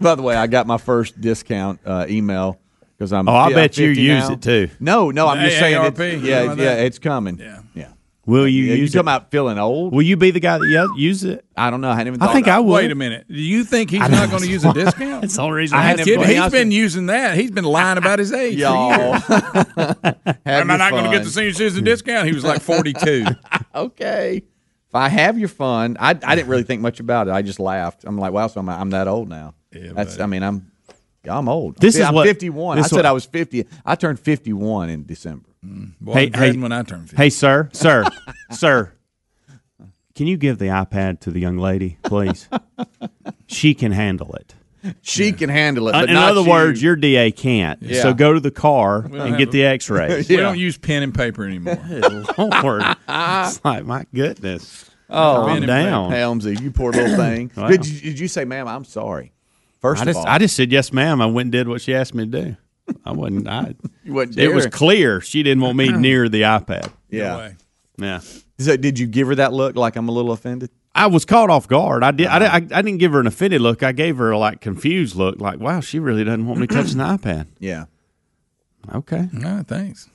By the way, I got my first discount uh, email because I'm. Oh, I bet you 50 use now. it too. No, no, I'm just saying. AARP, It's, you yeah, know yeah, that? it's coming. Yeah. yeah. Will you Yeah, you use talking it? about feeling old? Will you be the guy that ye- use it? I don't know. I hadn't even. I Thought think I would. Wait a minute. Do you think he's not going to use a discount? That's the only reason I I, had had to to. Kid, put- he's I been using that. He's been lying about his age. for Y'all. years. Am I not going to get the senior citizen discount? He was like 42. Okay. If I have your fun, I, I didn't really think much about it. I just laughed. I'm like, wow, so I'm, I'm that old now. Yeah, That's. buddy. I mean, I'm. I'm old. This See, is I'm what- 51. I said what- I was 50. I turned 51 in December. Boy, Hey, hey, when I turned 50. Hey, sir, sir, sir. Can you give the iPad to the young lady, please? she can handle it. She can handle it. Uh, in not other you. words, your DA can't. Yeah. So go to the car and get a- the X-rays. We don't use pen and paper anymore. Lord, it's like my goodness. Oh, Calm man, down. Helmsy, you poor little thing. Wow. did, you, did you say, ma'am, I'm sorry? First I of just, all, I just said yes, ma'am. I went and did what she asked me to do. I wasn't. I, you wasn't it was clear she didn't want me near the iPad. Yeah. way. Yeah. So did you give her that look like I'm a little offended? I was caught off guard. I did. I, did- I, I didn't give her an offended look. I gave her a like confused look, like, "Wow, she really doesn't want me touching the iPad." Yeah. Okay. No, thanks.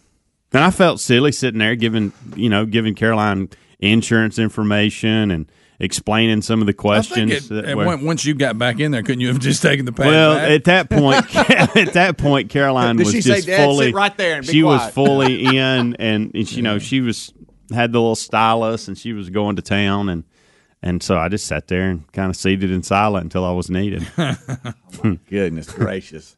And I felt silly sitting there giving, you know, giving Caroline insurance information and explaining some of the I think questions. it, that were- once you got back in there, couldn't you have just taken the pad well, back? at that point, at that point, Caroline Did was she say, just "Dad, fully sit right there and be she was fully in, and, and you know, she was had the little stylus, and she was going to town, and and so I just sat there and kind of seated in silent until I was needed. Goodness gracious.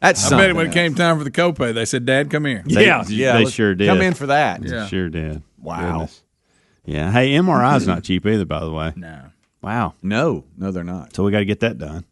That's I something bet when it came time for the copay, they said, "Dad, come here." They- Yeah, yeah, they sure did. come in for that. They Yeah. sure did. Wow. Goodness. Yeah. Hey, MRI's not cheap either, by the way. No. Wow. No, no, they're not. So we got to get that done.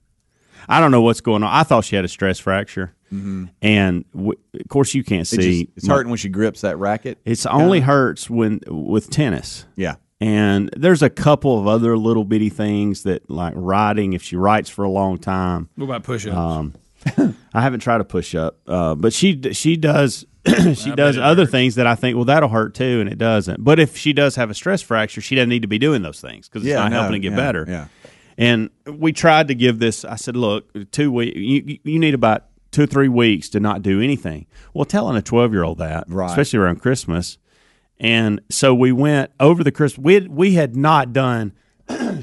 I don't know what's going on. I thought she had a stress fracture, and w- of course you can't Mm-hmm. It see. just, it's hurting when she grips that racket. It's only hurts when with tennis. Yeah. And there's a couple of other little bitty things that, like writing, if she writes for a long time. What about push-ups? Um, I haven't tried to push up, uh, but she she does she does other hurts. things that I think well that'll hurt too, and it doesn't. But if she does have a stress fracture, she doesn't need to be doing those things because it's Yeah, not no, helping to get yeah, better. yeah. And we tried to give this. I said, look, two weeks. You, you need about two or three weeks to not do anything. Well, telling a twelve year old that, Right. especially around Christmas, and so we went over the Christmas. We had, we had not done,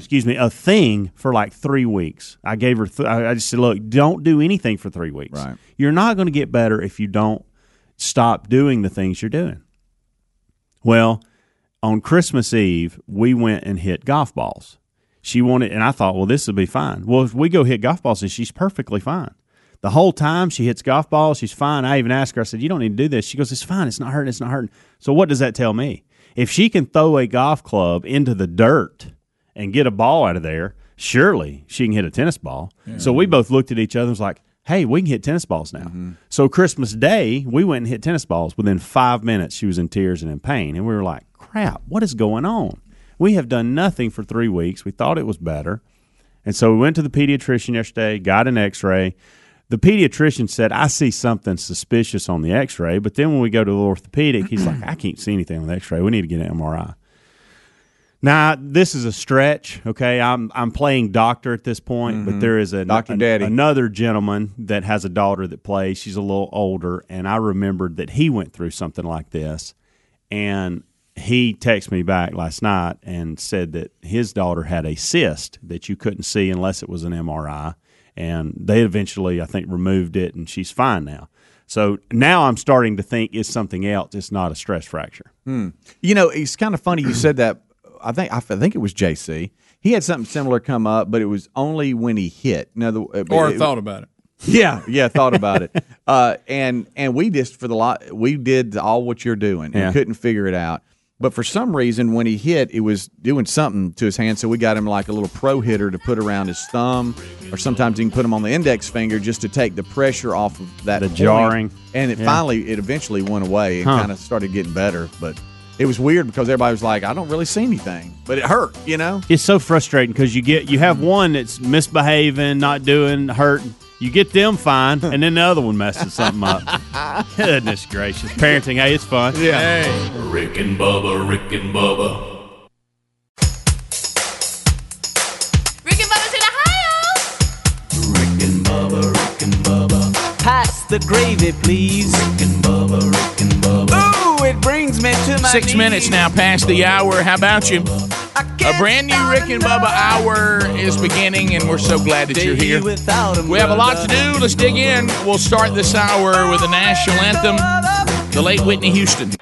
excuse me, a thing for like three weeks. I gave her. Th- I just said, look, don't do anything for three weeks. Right. You're not going to get better if you don't stop doing the things you're doing. Well, on Christmas Eve, we went and hit golf balls. She wanted, and I thought, well, this will be fine. Well, if we go hit golf balls, and she's perfectly fine. The whole time she hits golf balls, she's fine. I even asked her, I said, you don't need to do this. She goes, it's fine. It's not hurting. It's not hurting. So what does that tell me? If she can throw a golf club into the dirt and get a ball out of there, surely she can hit a tennis ball. So we both looked at each other and was like, hey, we can hit tennis balls now. Mm-hmm. So Christmas Day, we went and hit tennis balls. Within five minutes, she was in tears and in pain. And we were like, crap, what is going on? We have done nothing for three weeks. We thought it was better. And so we went to the pediatrician yesterday, got an x ray. The pediatrician said, I see something suspicious on the x ray. But then when we go to the orthopedic, he's like, I can't see anything on the x ray. We need to get an MRI. Now, this is a stretch, okay? I'm I'm playing doctor at this point, but there is a, Dr. a- Daddy. another gentleman that has a daughter that plays. She's a little older, and I remembered that he went through something like this, and he texted me back last night and said that his daughter had a cyst that you couldn't see unless it was an MRI, and they eventually, I think, removed it, and she's fine now. So now I'm starting to think it's something else. It's not a stress fracture. Hmm. You know, it's kind of funny you said that. I think I think it was JC. He had something similar come up, but it was only when he hit. In the, uh, or it- thought about it. Yeah, yeah, thought about it. Uh, and and we just for the lot we did all what you're doing and Yeah. couldn't figure it out. But for some reason, when he hit, it was doing something to his hand. So we got him like a little pro hitter to put around his thumb, or sometimes you can put him on the index finger just to take the pressure off of that The point. jarring. And it Yeah. finally, it eventually went away and Huh. kind of started getting better. But it was weird because everybody was like, "I don't really see anything," but it hurt, you know. it's so frustrating because you get you have mm-hmm. one that's misbehaving, not doing, hurting. You get them fine, and then the other one messes something up. Goodness gracious, parenting. Hey, it's fun. Hey, Rick and Bubba, Rick and Bubba, Rick and Bubba's in Ohio. Rick and Bubba, Rick and Bubba, Pass the gravy, please. Rick and Bubba, six minutes now past the hour. How about you? A brand new Rick and Bubba hour is beginning, and we're so glad that you're here. We have a lot to do. Let's dig in. We'll start this hour with the national anthem, the late Whitney Houston.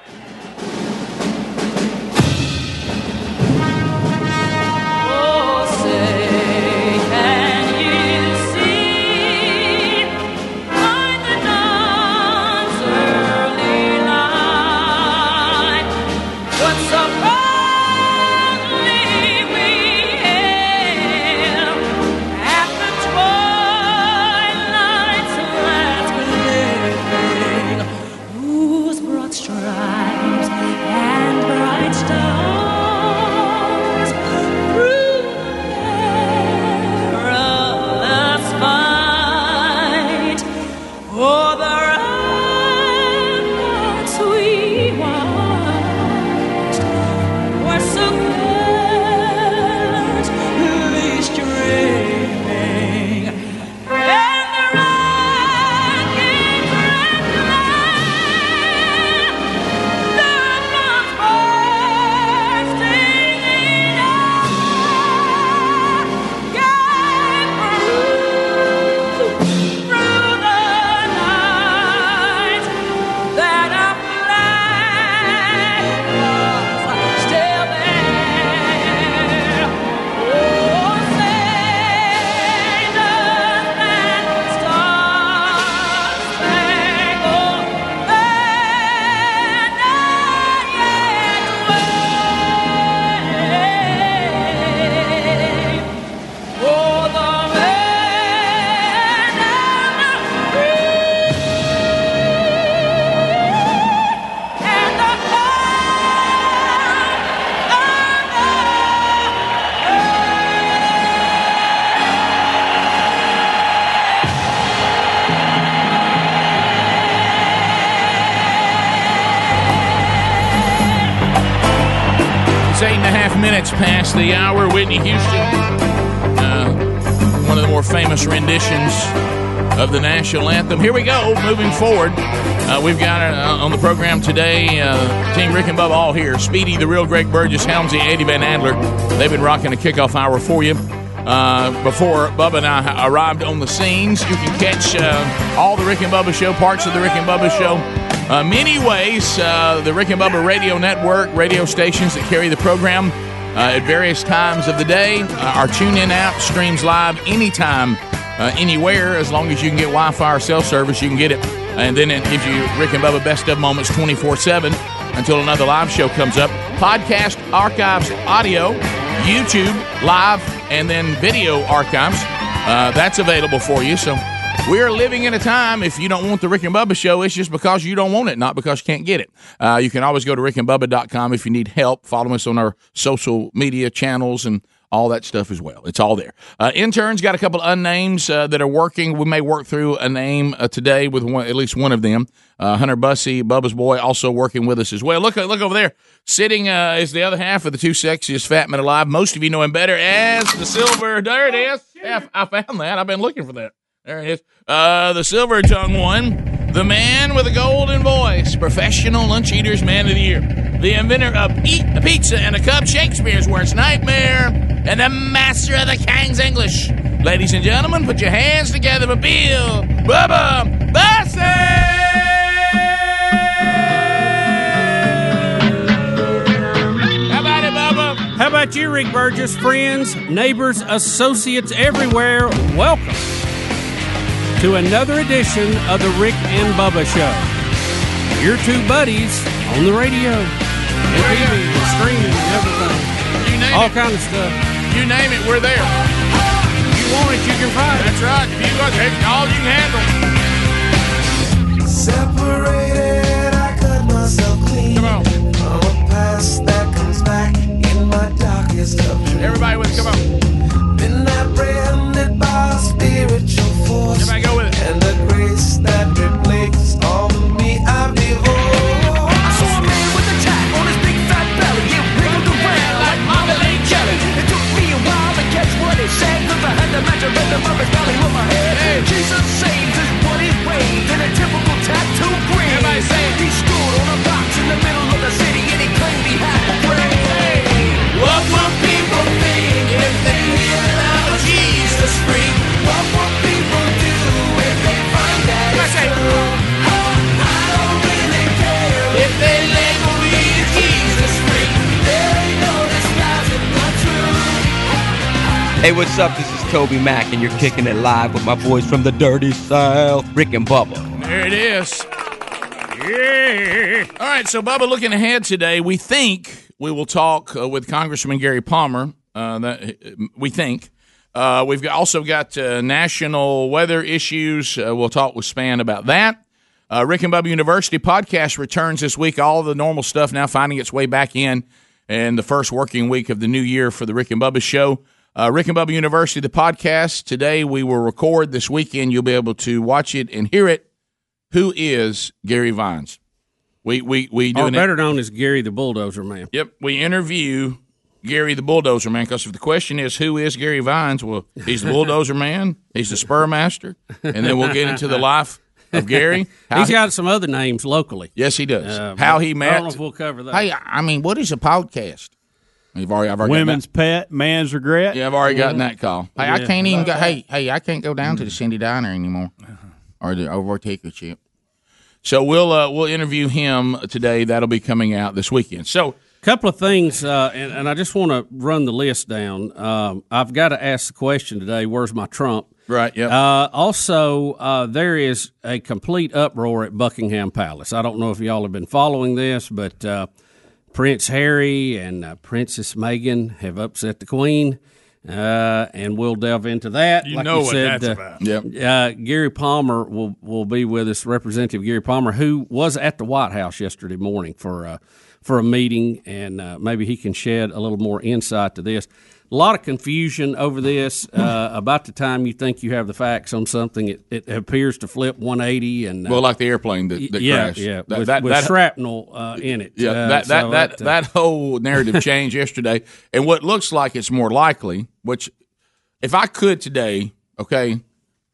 Half minutes past the hour. Whitney Houston, uh, one of the more famous renditions of the national anthem. Here we go. Moving forward, uh, we've got uh, on the program today uh, Team Rick and Bubba all here. Speedy, the real Greg Burgess, Helmsy, Eddie Van Adler. They've been rocking a kickoff hour for you. Uh, before Bubba and I arrived on the scenes, you can catch uh, all the Rick and Bubba show, parts of the Rick and Bubba show, uh, many ways. Uh, the Rick and Bubba Radio Network, radio stations that carry the program uh, at various times of the day. Our TuneIn app streams live anytime, anywhere, as long as you can get Wi Fi or cell service, you can get it. And then it gives you Rick and Bubba Best of Moments 24 7 until another live show comes up. Podcast archives audio, YouTube, live, and then video archives. Uh, that's available for you. So we're living in a time, if you don't want the Rick and Bubba show, it's just because you don't want it, not because you can't get it. Uh, you can always go to rickandbubba.com if you need help. Follow us on our social media channels and all that stuff as well. It's all there. Uh, interns got a couple of unnames uh, that are working. We may work through a name uh, today with one, at least one of them. Uh, Hunter Bussey, Bubba's boy, also working with us as well. Look, look over there. Sitting uh, is the other half of the two sexiest fat men alive. Most of you know him better as the silver. There it is. Yeah, I found that. I've been looking for that. There it is. Uh, the silver tongue one. The man with a golden voice. Professional lunch eaters man of the year. The inventor of Eat a Pizza and a Cup, Shakespeare's worst nightmare. And the master of the King's English. Ladies and gentlemen, put your hands together for Bill Bubba How about it, Bubba? How about you, Rick Burgess? Friends, neighbors, associates everywhere, welcome to another edition of the Rick and Bubba Show. Your two buddies on the radio, and TV, and streaming, and everything. You name All it. kind of stuff. You name it, we're there. You want it, you can find it. That's right. If you got it's all you can handle. Separated, TobyMac, and you're kicking it live with my boys from the Dirty South, Rick and Bubba. There it is. Yeah. All right, so Bubba, looking ahead today, we think we will talk uh, with Congressman Gary Palmer. Uh, that we think. Uh, we've also got uh, national weather issues. Uh, we'll talk with Spann about that. Uh, Rick and Bubba University podcast returns this week. All the normal stuff now finding its way back in, and the first working week of the new year for the Rick and Bubba show. Uh, Rick and Bubba University, the podcast. Today we will record. This weekend you'll be able to watch it and hear it. Who is Gary Vines? We we we do an better known as Gary the Bulldozer Man. Yep, we interview Gary the Bulldozer Man because if the question is who is Gary Vines, well, he's the Bulldozer Man, he's the Spur Master, and then we'll get into the life of Gary. He's he- got some other names locally. yes, he does. Uh, How he I met. don't know if we'll cover that. Hey, I mean, what is a podcast? You've already, I've already gotten Women's pet, man's regret. Yeah, I've already gotten that call. Hey, I can't even go. Hey, hey, I can't go down to the Cindy Diner anymore, or the over ticker chip. So we'll uh, we'll interview him today. That'll be coming out this weekend. So a couple of things, uh, and, and I just want to run the list down. Um, I've got to ask the question today: Where's my Trump? right, yeah. Uh, also, uh, there is a complete uproar at Buckingham Palace. I don't know if y'all have been following this, but uh, Prince Harry and uh, Princess Meghan have upset the Queen, uh, and we'll delve into that. You Like know what said, that's uh, about. Yep. Uh, Gary Palmer will will be with us, Representative Gary Palmer, who was at the White House yesterday morning for uh, for a meeting, and uh, maybe he can shed a little more insight to this. A lot of confusion over this. Uh, about the time you think you have the facts on something, it, it appears to flip 180 and uh, Well, like the airplane that, that yeah, crashed. yeah, That- with, that- with that- shrapnel uh, in it. Yeah, Uh, that that so that uh, that whole narrative changed yesterday, and what looks like it's more likely. Which, if I could today, okay,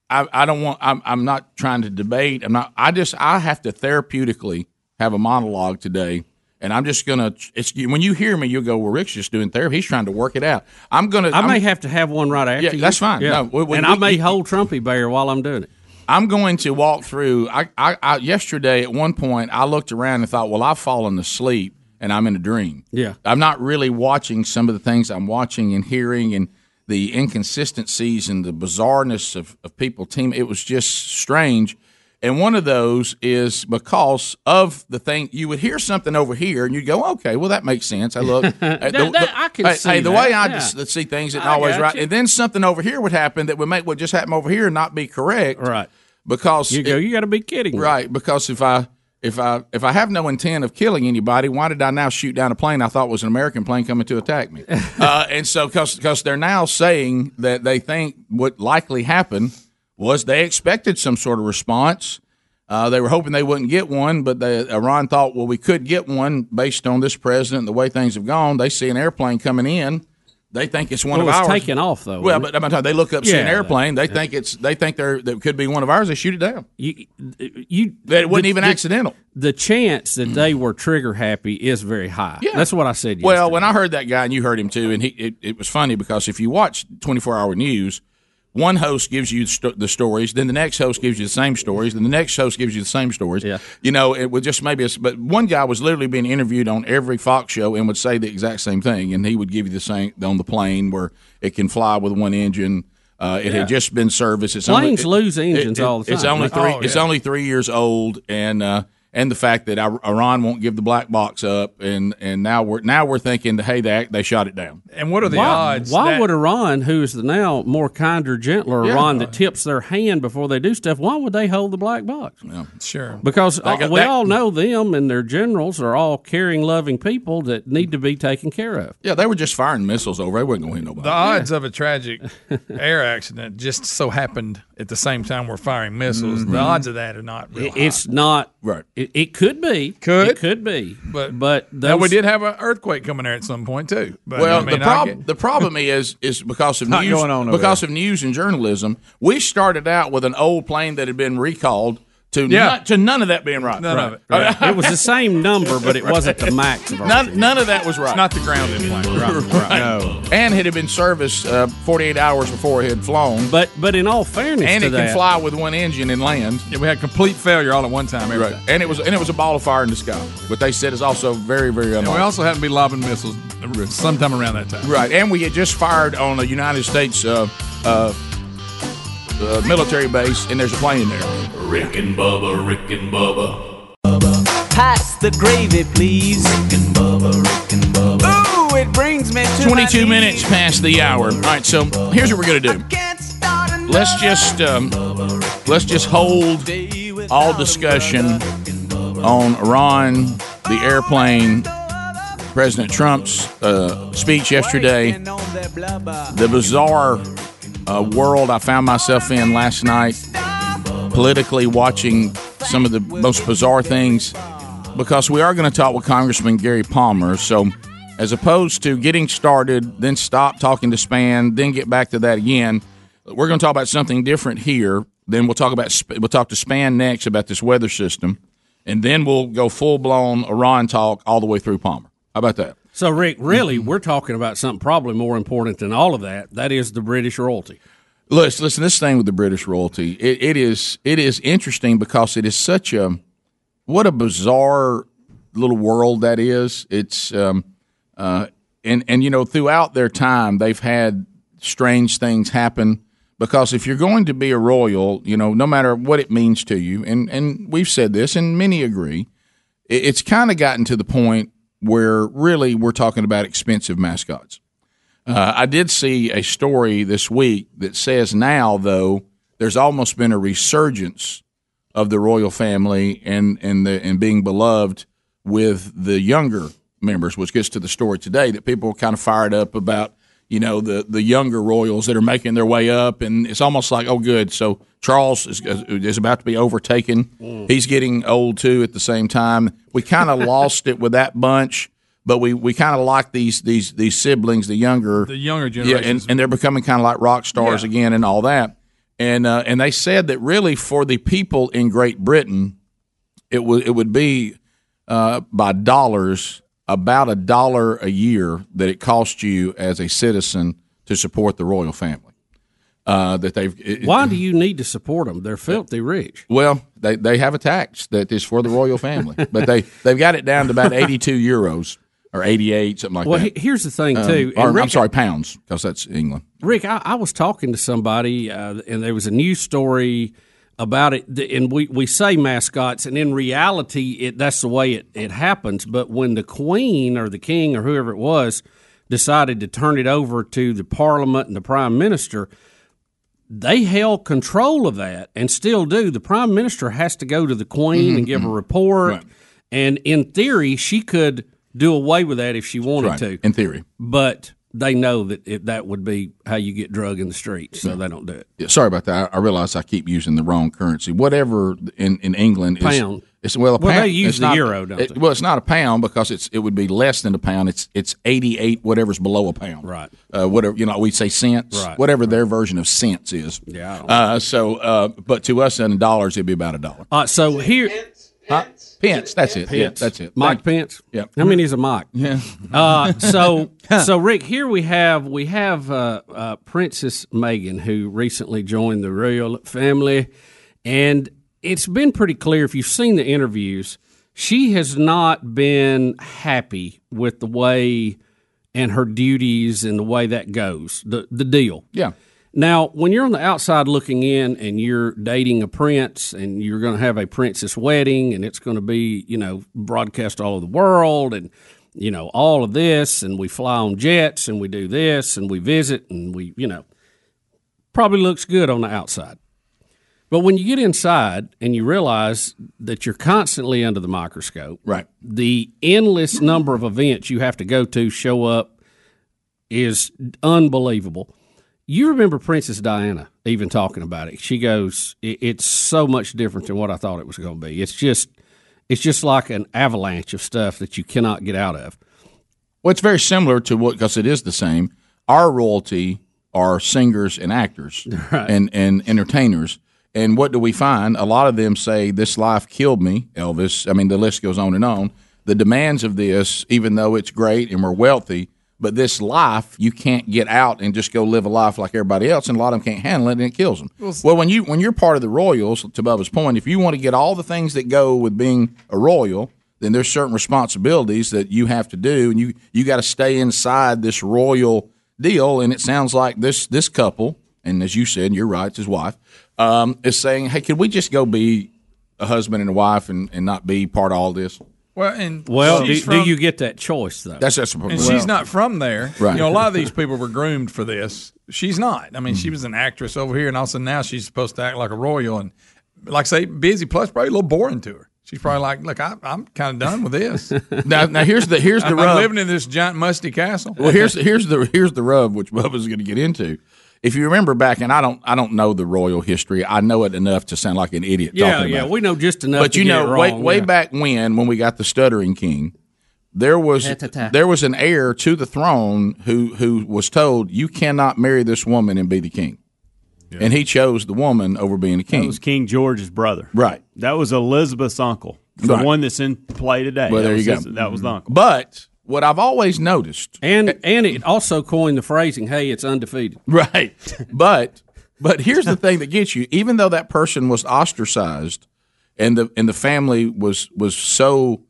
I, I don't want. I'm I'm not trying to debate. I'm not. I just I have to therapeutically have a monologue today, and I'm just gonna. It's when you hear me, you'll go, "Well, Rick's just doing therapy. He's trying to work it out." I'm gonna. I I'm- may have to have one right after. Yeah, you. that's fine. No, we- we- and I may you- hold Trumpy Bear while I'm doing it. I'm going to walk through. I, I, I yesterday at one point I looked around and thought, well, I've fallen asleep and I'm in a dream. Yeah. I'm not really watching some of the things I'm watching and hearing and the inconsistencies and the bizarreness of, of people team. It was just strange. And one of those is because of the thing you would hear something over here and you'd go, okay, well that makes sense. I look, Hey, That- that- I can hey, see hey, the way I yeah. just see things isn't always right. you. And then something over here would happen that would make what just happened over here not be correct. Right. Because You go. You got to be kidding. me. Right, because if I if I if I have no intent of killing anybody, why did I now shoot down a plane I thought was an American plane coming to attack me? uh, and so because they're now saying that they think what likely happened was they expected some sort of response. Uh, they were hoping they wouldn't get one, but they, Iran thought, well, we could get one based on this president and the way things have gone. They see an airplane coming in. They think it's one Well, of it's ours. taking off, though, Well, but I'm talking, they look up, see an airplane. They think it's. They think they're that could be one of ours. They shoot it down. You, you That it wasn't the- even the- accidental. The chance that they were trigger happy is very high. Yeah. That's what I said. Well, when I heard that guy, and you heard him too, and he it, it was funny because if you watch 24 hour news, one host gives you st- the stories, then the next host gives you the same stories, then the next host gives you the same stories. Yeah. You know, it would just maybe, a, but one guy was literally being interviewed on every Fox show and would say the exact same thing, and he would give you the same on the plane where it can fly with one engine. Uh, it Yeah. had just been serviced. It's Planes only, lose engines all the time. It's only three. Oh, It's only three years old, and uh, and the fact that Iran won't give the black box up, and and now we're now we're thinking, hey, they they shot it down. And what are the why, odds? Why that- would Iran, who is the now more kinder, gentler Yeah. Iran that tips their hand before they do stuff, why would they hold the black box? Sure. Because That got- uh, we that- all know them and their generals are all caring, loving people that need to be taken care of. Yeah, they were just firing missiles over. They wasn't going to hit nobody. The odds of a tragic air accident just so happened at the same time we're firing missiles. The odds of that are not real. It- It's not right. It, it could be. Could. it could be. But but now we did have an earthquake coming there at some point too. But well, I mean, the problem the problem is is because of news going on over because of news and journalism. We started out with an old plane that had been recalled to Yeah. none, to none of that being right. None of it. Right. it was the same number, but it wasn't the max of None, none of that was right. It's not the grounded plane. Right. No. And it had been serviced uh, 48 hours before it had flown. But but in all fairness, and to it that, can fly with one engine and land. Yeah, we had complete failure all at one time. Every Right. time. And it was and it was a ball of fire in the sky. But they said it's also very very And unlikely. we also happened to be lobbing missiles sometime around that time. Right, and we had just fired on a United States uh, uh, uh, military base, and there's a plane in there. Rick and Bubba, Rick and Bubba. Pass the gravy, please. Rick and Bubba, Rick and Bubba. Ooh, it brings me to 22 my minutes past the hour. All right, so here's what we're gonna do. Let's just um, let's just hold all discussion on Iran, the airplane, President Trump's uh, speech yesterday, the bizarre uh, world I found myself in last night, politically watching some of the most bizarre things, because we are going to talk with Congressman Gary Palmer. So, as opposed to getting started, then stop talking to Spann, then get back to that again, we're going to talk about something different here. Then we'll talk about we'll talk to Spann next about this weather system, and then we'll go full blown Iran talk all the way through Palmer. How about that? So, Rick, really, we're talking about something probably more important than all of that. That is the British royalty. Listen, listen. This thing with the British royalty, it, it is it is interesting because it is such a what a bizarre little world that is. It's um, uh, and and you know throughout their time they've had strange things happen because if you're going to be a royal, you know, no matter what it means to you, and and we've said this and many agree, it, it's kind of gotten to the point where really we're talking about expensive mascots. Uh, I did see a story this week that says now, though, there's almost been a resurgence of the royal family and and the and being beloved with the younger members, which gets to the story today that people kind of fired up about. You know the the younger royals that are making their way up, and it's almost like oh good, so Charles is, is about to be overtaken. Mm. He's getting old too at the same time. We kind of lost it with that bunch. But we, we kind of like these these these siblings, the younger The younger yeah, and, and they're becoming kind of like rock stars Yeah. again and all that. And uh, and they said that really for the people in Great Britain, it would it would be uh, by dollars about a dollar a year that it costs you as a citizen to support the royal family. Uh, that they've it- Why do you need to support them? They're filthy rich. well, they, they have a tax that is for the royal family, but they they've got it down to about eighty two euros or eighty eight something like Well, that. he- here's the thing, Um, too, or, Rick- I'm sorry, pounds because that's England. Rick, I, I was talking to somebody, uh, and there was a news story about it. And we, we say mascots, and in reality, it that's the way it, it happens. But when the Queen or the King or whoever it was decided to turn it over to the Parliament and the Prime Minister, they held control of that and still do. The Prime Minister has to go to the Queen Mm-hmm, and give a report. And in theory, she could do away with that if she wanted Right, to. in theory. But they know that it, that would be how you get drug in the streets, so they don't do it. Yeah, sorry about that. I, I realize I keep using the wrong currency. Whatever in, in England is Pound. It's well, a Well, pound. they use the not- euro, don't it- they? Well, it's not a pound because it's it would be less than a pound. It's it's eighty eight whatever's below a pound. Right. Uh, whatever you know, we say cents. Right, Whatever their version of cents is. Yeah, I don't Uh, so, uh, but to us in dollars, it'd be about a dollar. Uh, so here, Huh? Pence. That's it. Yeah, Pence. that's it. Mike Pence. Yeah. How many is a Mike? Yeah. Uh, so so Rick, here we have we have uh, uh, Princess Meghan who recently joined the royal family, and it's been pretty clear if you've seen the interviews, she has not been happy with the way and her duties and the way that goes. The the deal. Yeah. Now, when you're on the outside looking in and you're dating a prince and you're going to have a princess wedding and it's going to be, you know, broadcast all over the world and, you know, all of this and we fly on jets and we do this and we visit and we, you know, probably looks good on the outside. But when you get inside and you realize that you're constantly under the microscope, right? The endless number of events you have to go to, show up, is unbelievable. You remember Princess Diana even talking about it. She goes, "It- "It's so much different than what I thought it was going to be. It's just, it's just like an avalanche of stuff that you cannot get out of." Well, it's very similar to what because it is the same. Our royalty are singers and actors and and entertainers. And what do we find? A lot of them say this life killed me, Elvis. I mean, the list goes on and on. The demands of this, even though it's great and we're wealthy, but this life you can't get out and just go live a life like everybody else, and a lot of them can't handle it, and it kills them. Well, Well, when you when you're part of the royals, to Bubba's point, if you want to get all the things that go with being a royal, then there's certain responsibilities that you have to do, and you you got to stay inside this royal deal. And it sounds like this this couple, and as you said, you're right, it's his wife, um, is saying, "Hey, could we just go be a husband and a wife and, and not be part of all this?" Well, and Well, do, she's do you get that choice though? That's that's and she's not from there. Right. You know, a lot of these people were groomed for this. She's not. I mean, she hmm. was an actress over here, and all of a sudden now she's supposed to act like a royal, and like I say, busy plus probably a little boring to her. She's probably like, "Look, I, I'm kind of done with this." Now, now here's the here's the I'm rub. living in this giant musty castle. Well, here's here's the here's the rub, which Bubba's going to get into. If you remember back, and I don't I don't know the royal history. I know it enough to sound like an idiot. yeah, talking yeah, it. we know just enough. But to you get know, it way wrong, way yeah. back when, when we got the stuttering king, there was Ta-ta-ta. there was an heir to the throne who who was told you cannot marry this woman and be the king, and he chose the woman over being the king. That was King George's brother. Right. That was Elizabeth's uncle. The Right. one that's in play today. Well, there was you his- go. That was the mm-hmm. uncle. But what I've always noticed, and and it also coined the phrasing, "Hey, it's undefeated." Right. But but here's the thing that gets you. Even though that person was ostracized and the and the family was was so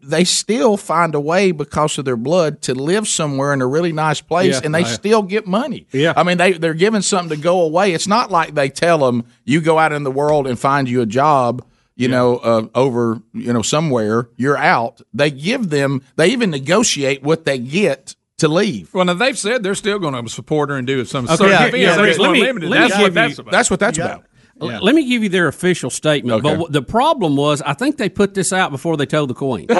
they still find a way because of their blood to live somewhere in a really nice place Yeah, and they I- still get money. Yeah. I mean they they're given something to go away. It's not like they tell them you go out in the world and find you a job you know, uh, over you know somewhere, you're out. They give them. They even negotiate what they get to leave. Well, now they've said they're still going to support her and do some Okay, certain yeah, things. yeah, They're let me- let me That's what you- that's about. That's what that's about. L- Let me give you their official statement. Okay. But w- the problem was, I think they put this out before they told the Queen.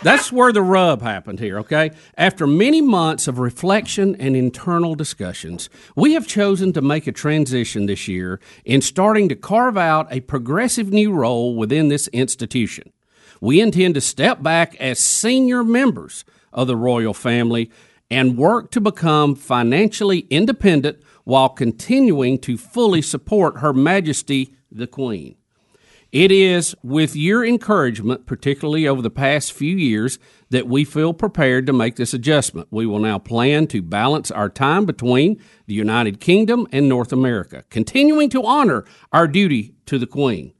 That's where the rub happened here, okay? After many months of reflection and internal discussions, we have chosen to make a transition this year in starting to carve out a progressive new role within this institution. We intend to step back as senior members of the royal family and work to become financially independent while continuing to fully support Her Majesty the Queen. It is with your encouragement, particularly over the past few years, that we feel prepared to make this adjustment. We will now plan to balance our time between the United Kingdom and North America, continuing to honor our duty to the Queen,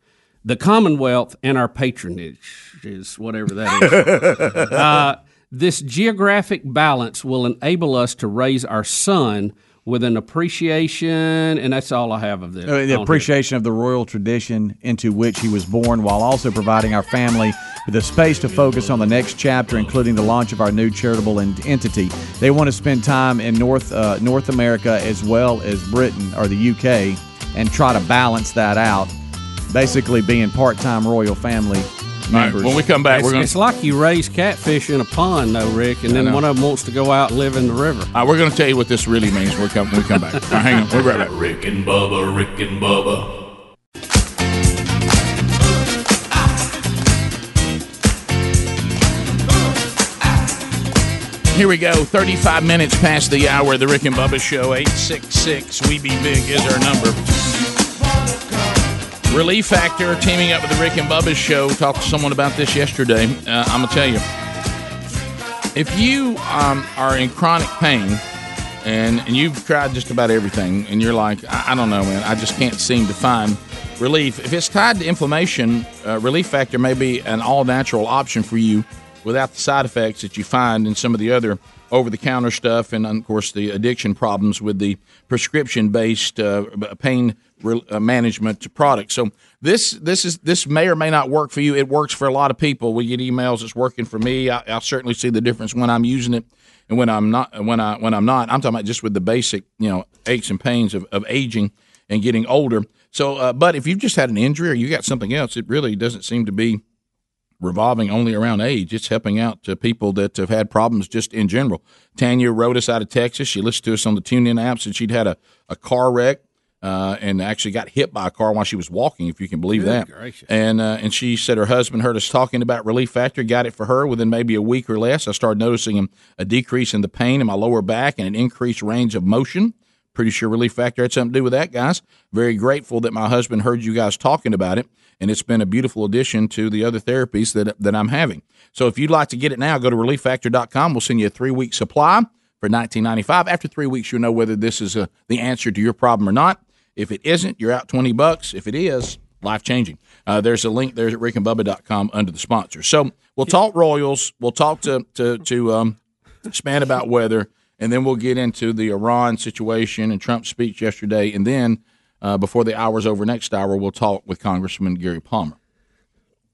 the Commonwealth, and our patronage, is whatever that is. uh, this geographic balance will enable us to raise our son with an appreciation, and that's all I have of this. Uh, The here. appreciation of the royal tradition into which he was born, while also providing our family with a space to focus on the next chapter, including the launch of our new charitable entity. They want to spend time in North uh, North America as well as Britain or the UK, and try to balance that out. Basically, being part-time royal family members. when we come back, it's, we're gonna- it's like you raise catfish in a pond, though, Rick, and then one of them wants to go out and live in the river. All right, we're going to tell you what this really means when we come, when we come back. All right, hang on. We'll be right back. Rick and Bubba, Rick and Bubba. Here we go. 35 minutes past the hour of the Rick and Bubba Show. 866 We Be Big is our number. Relief Factor teaming up with the Rick and Bubba Show. Talked to someone about this yesterday. Uh, I'm to tell you. If you um, are in chronic pain and, and you've tried just about everything and you're like, I, I don't know, man, I just can't seem to find relief. If it's tied to inflammation, uh, Relief Factor may be an all natural option for you without the side effects that you find in some of the other over the counter stuff and, of course, the addiction problems with the prescription based uh, pain re- uh, management products. So this this is this may or may not work for you. It works for a lot of people. We get emails. It's working for me. I, I certainly see the difference when I'm using it and when I'm not. When I when I'm not, I'm talking about just with the basic you know aches and pains of, of aging and getting older. So, uh, but if you've just had an injury or you got something else, it really doesn't seem to be revolving only around age. It's helping out to people that have had problems just in general. Tanya wrote us out of Texas. She listened to us on the TuneIn apps, and she'd had a, a car wreck uh, and actually got hit by a car while she was walking, if you can believe Good that. gracious. And uh, and she said her husband heard us talking about Relief Factor, got it for her within maybe a week or less. I started noticing a decrease in the pain in my lower back and an increased range of motion. Pretty sure Relief Factor had something to do with that, guys. Very grateful that my husband heard you guys talking about it, and it's been a beautiful addition to the other therapies that that I'm having. So if you'd like to get it now, go to relieffactor.com. We'll send you a three week supply for 19.95. After three weeks, you'll know whether this is uh the answer to your problem or not. If it isn't, you're out 20 bucks. If it is, life changing. Uh, there's a link there at rickandbubba.com under the sponsor. So we'll talk Royals. We'll talk to to to um, Spann about weather, and then we'll get into the Iran situation and Trump's speech yesterday, and then uh, before the hour's over next hour, we'll talk with Congressman Gary Palmer.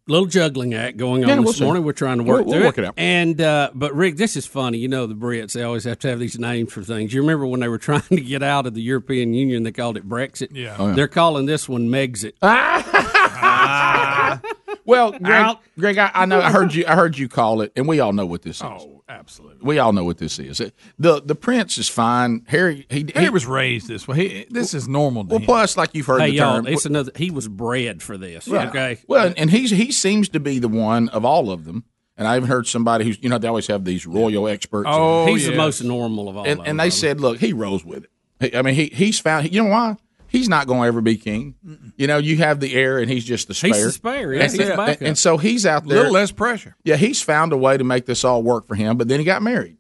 Little juggling act going on Yeah, we'll this see. morning. We're trying to work We'll- we'll work it out. And uh, but Rick, this is funny. You know the Brits; they always have to have these names for things. You remember when they were trying to get out of the European Union? They called it Brexit. Yeah. Oh, yeah. They're calling this one Megxit. Well, Greg, Greg I, I know I heard you. I heard you call it, and we all know what this is. Oh, absolutely. We all know what this is. The The prince is fine. Harry, he, He was raised this way. He, this is normal to well. him. Plus, like you've heard Hey the y'all, term. it's another. He was bred for this. Right. Okay. Well, and he's he seems to be the one of all of them. And I even heard somebody who's you know they always have these royal experts. Oh, He's the most normal of all. and, of and they said, look, he rose with it. I mean, he he's found. You know why? He's not going to ever be king. You know, you have the heir, and he's just the spare. He's the spare, yeah, and, he's the and- and so he's out there. a little less pressure. Yeah, he's found a way to make this all work for him. But then he got married,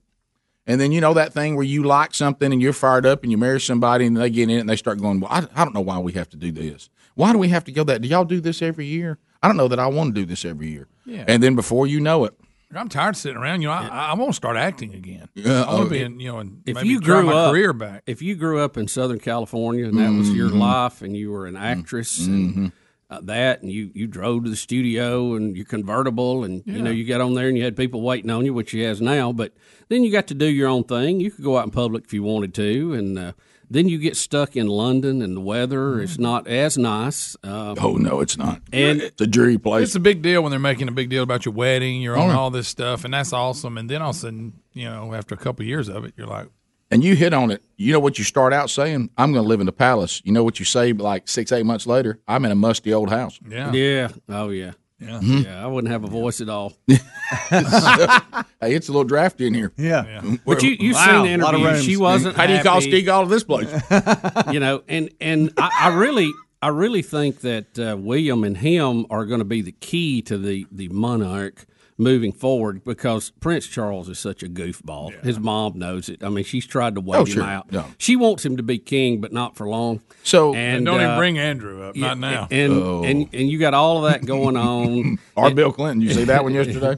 and then you know that thing where you like something and you're fired up, and you marry somebody, and they get in it, and they start going, "Well, I, I don't know why we have to do this. Why do we have to go that? Do y'all do this every year? I don't know that I want to do this every year." Yeah. And then before you know it, I'm tired of sitting around. You know, I, I want to start acting again. Yeah, I want to be in, you know, and if maybe you grew my up, career back. if you grew up in Southern California and that was your Mm-hmm. life, and you were an actress, and uh, that, and you you drove to the studio and your convertible, and you know you got on there and you had people waiting on you, which you has now, but then you got to do your own thing. You could go out in public if you wanted to, and uh, then you get stuck in London and the weather is not as nice. Uh, Oh no, it's not. And it's a dreary place. It's a big deal when they're making a big deal about your wedding. You're on Oh, all this stuff, and that's awesome. And then all of a sudden, you know, after a couple of years of it, you're like, And you hit on it. You know what you start out saying? I'm going to live in the palace. You know what you say like six, eight months later? I'm in a musty old house. yeah, yeah, oh yeah, yeah. yeah. I wouldn't have a voice at all. hey, it's a little drafty in here. Yeah. But you you've Wow, seen the a lot of interview. She wasn't. How do you call. Steve all of this place? you know, and and I, I really I really think that uh, William and him are going to be the key to the the monarch moving forward because Prince Charles is such a goofball. His mom knows it. I mean, she's tried to wait Oh, him sure. out. Yeah. She wants him to be king, but not for long. So And don't uh, even bring Andrew up. yeah, not now. And Oh. and and you got all of that going on. Our Bill Clinton. You see that one yesterday?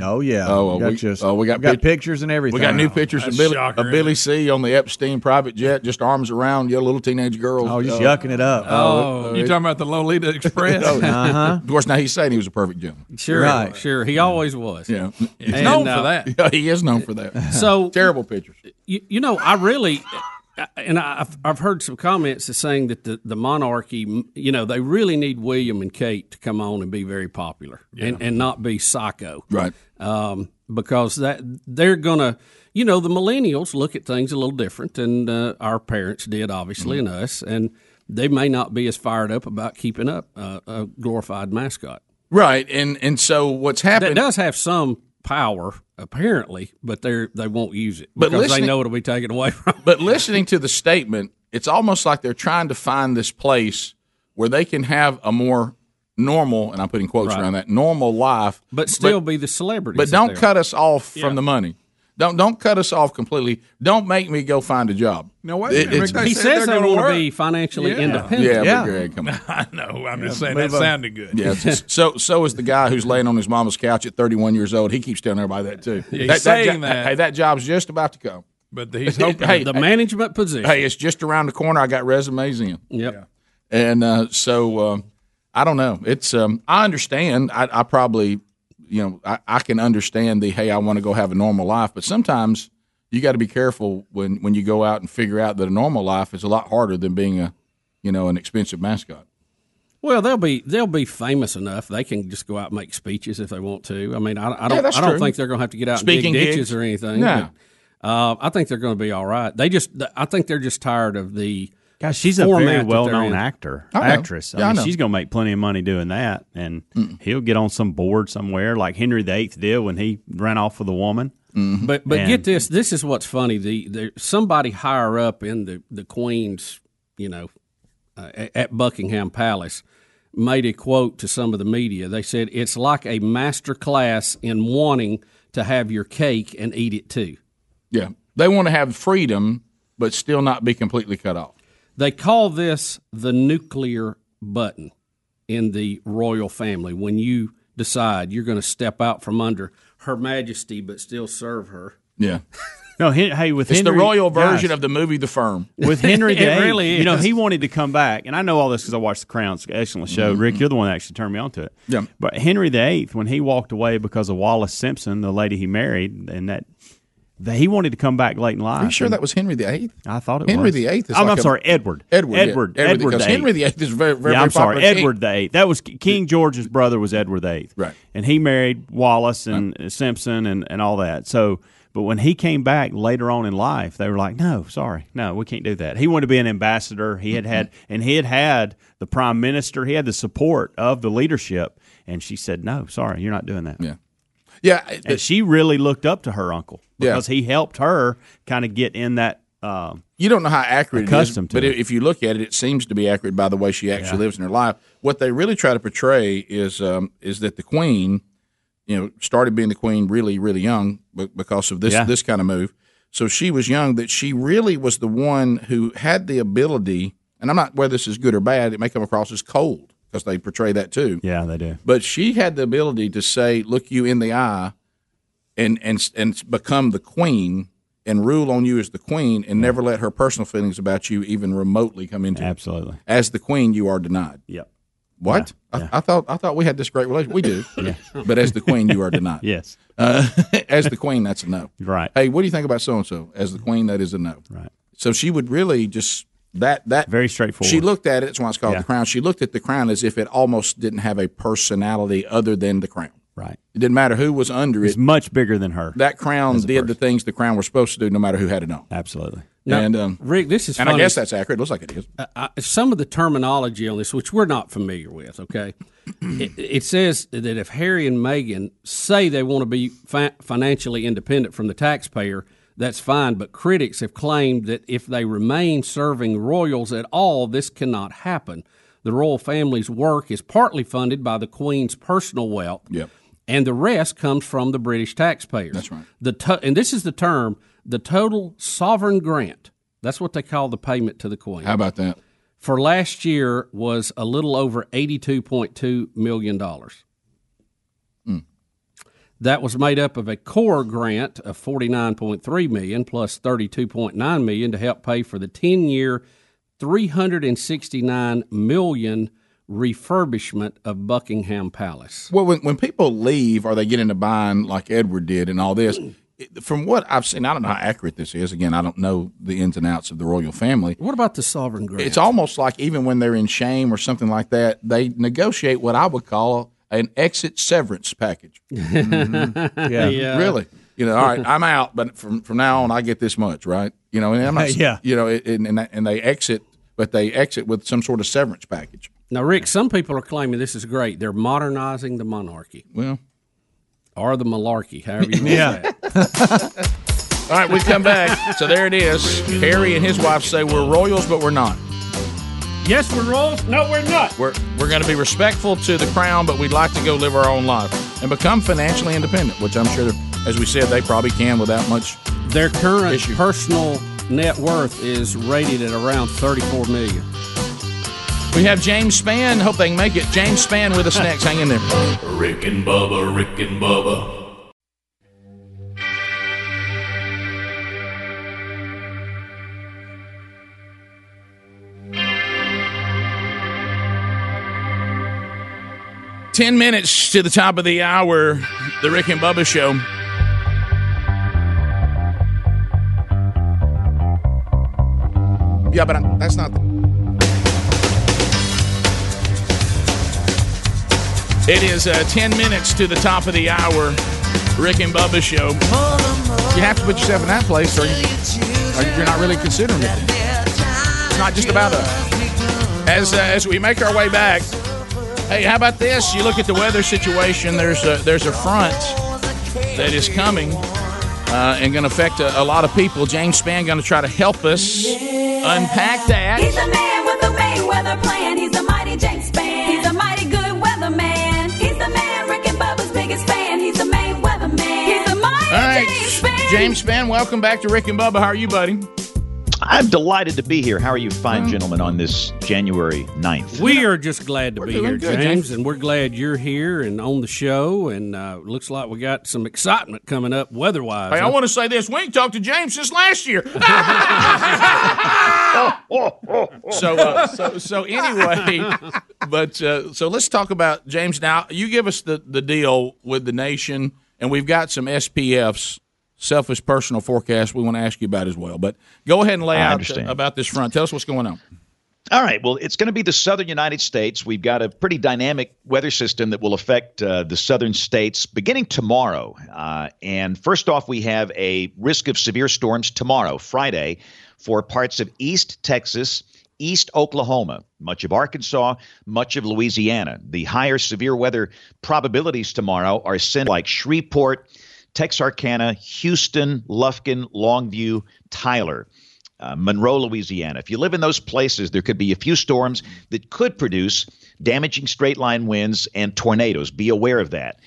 Oh yeah. Oh, well, got we- just- oh, we got got pic- pictures and everything. We got new pictures of Billy, shocker, of Billy? C on the Epstein private jet, just arms around your little teenage girls. Oh, just Uh, yucking it up. Oh, you talking about the Lolita Express? oh, Uh huh. Of course, now he's saying he was a perfect gentleman. sure, Right. sure. He always was. Yeah, He's And, known uh, for that. yeah, he is known for that. So Terrible pictures. you, you know, I really, and I've, I've heard some comments saying that the, the monarchy, you know, they really need William and Kate to come on and be very popular and, and not be psycho. Right. Um, because that they're going to, you know, the millennials look at things a little different than uh, our parents did, obviously, and us. And they may not be as fired up about keeping up uh, a glorified mascot. Right, and and so what's That happened? does have some power, apparently, but they they won't use it But because they know it'll be taken away from. them. But listening to the statement, it's almost like they're trying to find this place where they can have a more normal, and I'm putting quotes Right. around that, normal life, but still be the celebrities. but don't cut us off from the money. Don't don't cut us off completely. Don't make me go find a job. No, wait a It- minute, it's- Rick, they He says they're gonna want to be financially Yeah. independent. yeah, Yeah. but Greg, come on. I know. I'm just saying that on. sounded good. Yeah, so so is the guy who's laying on his mama's couch at 31 years old. He keeps telling everybody that too. Yeah, he's that, saying jo- that. Hey, that job's just about to come. But he's hoping. Hey, The management position. Hey, it's just around the corner. I got resumes in. Yep. And uh, so um, I don't know. It's um, I understand. I, I probably you know I, I can understand the hey I want to go have a normal life, but sometimes you got to be careful when when you go out and figure out that a normal life is a lot harder than being a you know an expensive mascot. Well, they'll be they'll be famous enough. They can just go out and make speeches if they want to. I mean, I, I don't that's I don't true. think they're going to have to get out Speaking and dig ditches gigs? or anything. No. but, uh, I think they're going to be all right. They just I think they're just tired of the. Gosh, she's a very well-known actor, I actress. I Yeah, I mean, know. she's going to make plenty of money doing that, and he'll get on some board somewhere, like Henry VIII did when he ran off with a woman. But but And- get this. This is what's funny. The, the somebody higher up in the the Queen's, you know, uh, at- at Buckingham Palace, made a quote to some of the media. They said it's like a master class in wanting to have your cake and eat it too. Yeah, they want to have freedom, but still not be completely cut off. They call this the nuclear button in the royal family when you decide you're going to step out from under Her Majesty but still serve her. Yeah, No, hey, with it's Henry, the royal version guys, of the movie The Firm. with Henry It VIII. really You know, he wanted to come back, and I know all this because I watched The Crown. It's an excellent show. Mm-hmm. Rick, you're the one that actually turned me on to it. Yeah. But Henry VIII, when he walked away because of Wallis Simpson, the lady he married, and that. That he wanted to come back late in life. Are you sure that was Henry VIII? I thought it Henry was VIII is I'm, like I'm sorry, Edward. Edward, yeah. Edward. Edward, Edward. because the Henry Eighth. VIII is very, very, yeah, I'm sorry, popular king. Edward the Eighth. That was King George's brother was Edward the Eighth, Right. And he married Wallis and uh, Simpson and, and all that. So, but when he came back later on in life, they were like, "No, sorry, no, we can't do that." He wanted to be an ambassador. He had had, mm-hmm. and he had had the prime minister. He had the support of the leadership, and she said, "No, sorry, you're not doing that." Yeah, yeah. And she really looked up to her uncle Yeah. because he helped her kind of get in that. Um, you don't know how accurate it is, to but it. if you look at it, it seems to be accurate by the way she actually lives in her life. What they really try to portray is um, is that the queen, you know, started being the queen really, really young because of this Yeah. this kind of move. So she was young. That she really was the one who had the ability. And I'm not whether this is good or bad. It may come across as cold because they portray that too. yeah, they do. But she had the ability to say, "Look you in the eye," and and and become the queen and rule on you as the queen, and never let her personal feelings about you even remotely come into it. Absolutely. As the queen, you are denied. Yep. What? I, I thought I thought we had this great relationship. We do. yeah. But as the queen, you are denied. Yes. Uh, as the queen, that's a no. Right. Hey, what do you think about so and so? As the queen, that is a no. Right. So she would really just that that very straightforward. She looked at it. That's why it's called Yeah. the crown. She looked at the crown as if it almost didn't have a personality other than the crown. Right. It didn't matter who was under it. It's much bigger than her. That crown as a did the things the crown was supposed to do, no matter who had it on. Absolutely. Now, and um, Rick, this is and I guess that's accurate. It looks like it is. I, I- some of the terminology on this, which we're not familiar with, okay? it, it says that if Harry and Meghan say they want to be fi- financially independent from the taxpayer, that's fine. But critics have claimed that if they remain serving royals at all, this cannot happen. The royal family's work is partly funded by the Queen's personal wealth. Yep. And the rest comes from the British taxpayers. That's right. The to- and this is the term, the total sovereign grant. That's what they call the payment to the Queen How about that? for last year was a little over $82.2 million. Hmm. That was made up of a core grant of 49.3 million plus 32.9 million to help pay for the 10-year 369 million refurbishment of Buckingham Palace. Well, when, when people leave are they getting into buying like Edward did and all this, mm. from what I've seen, I don't know how accurate this is. Again, I don't know the ins and outs of the royal family. What about the sovereign grant? It's almost like even when they're in shame or something like that, they negotiate what I would call an exit severance package. Mm-hmm. Yeah. Yeah. Really. You know, all right, I'm out, but from from now on, I get this much, right? You know, and I'm not, Yeah. you know, and and, and they exit, but they exit with some sort of severance package. Now, Rick, some people are claiming this is great. They're modernizing the monarchy. Well, or the malarkey, however you want Yeah. that. All right, we come back. So there it is. Harry and his wife say we're royals, but we're not. Yes, we're royals. No, we're not. We're we're going to be respectful to the crown, but we'd like to go live our own life and become financially independent, which I'm sure, as we said, they probably can without much. Their current personal net worth is rated at around 34 million. We have James Spann. Hope they can make it. James Spann with us next. Hang in there. Rick and Bubba, Rick and Bubba. Ten minutes to the top of the hour. The Rick and Bubba Show. Yeah, but I, that's not. It is uh, 10 minutes to the top of the hour. Rick and Bubba show. You have to put yourself in that place, or, you, or you're not really considering it. It's not just about us. As uh, as we make our way back, hey, how about this? You look at the weather situation. There's a there's a front that is coming uh, and going to affect a, a lot of people. James Spann going to try to help us unpack that. He's a man with a Mayweather plan. He's a mighty James Spann. He's a mighty good weatherman. He's the man Rick and Bubba's biggest fan. He's the Mayweather man. He's a mighty All right, James Spann. James Spann, welcome back to Rick and Bubba. How are you, buddy? I'm delighted to be here. How are you fine gentlemen on this January 9th? We are just glad to be here, good, James, James. and we're glad you're here and on the show. And uh, looks like we got some excitement coming up weather-wise. Hey, I want to say this. We ain't talked to James since last year. so, uh, so, so anyway, but uh, so let's talk about James. Now, you give us the the deal with the nation, and we've got some SPFs, selfish personal forecast. We want to ask you about as well. But go ahead and lay I out understand. about this front. Tell us what's going on. All right. Well, it's going to be the southern United States. We've got a pretty dynamic weather system that will affect uh, the southern states beginning tomorrow. Uh, and first off, we have a risk of severe storms tomorrow, Friday, for parts of East Texas, East Oklahoma, much of Arkansas, much of Louisiana. The higher severe weather probabilities tomorrow are sent like Shreveport, Texarkana, Houston, Lufkin, Longview, Tyler uh, Monroe, Louisiana. If you live in those places, there could be a few storms that could produce damaging straight line winds and tornadoes. Be aware of that.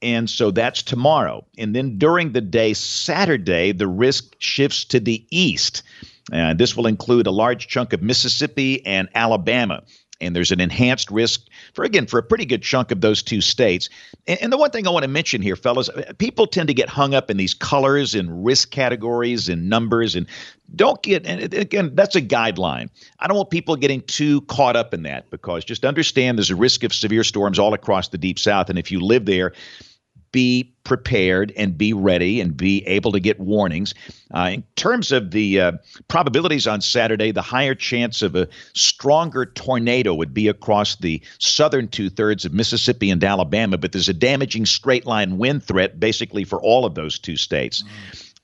And so that's tomorrow. And then during the day, Saturday, the risk shifts to the east. Uh, this will include a large chunk of Mississippi and Alabama. And there's an enhanced risk for, again, for a pretty good chunk of those two states. And, and the one thing I want to mention here, fellas, people tend to get hung up in these colors and risk categories and numbers. And don't get, and again, that's a guideline. I don't want people getting too caught up in that because just understand there's a risk of severe storms all across the deep south. And if you live there, be prepared and be ready and be able to get warnings. Uh, in terms of the uh, probabilities on Saturday, the higher chance of a stronger tornado would be across the southern two thirds of Mississippi and Alabama, but there's a damaging straight line wind threat basically for all of those two states.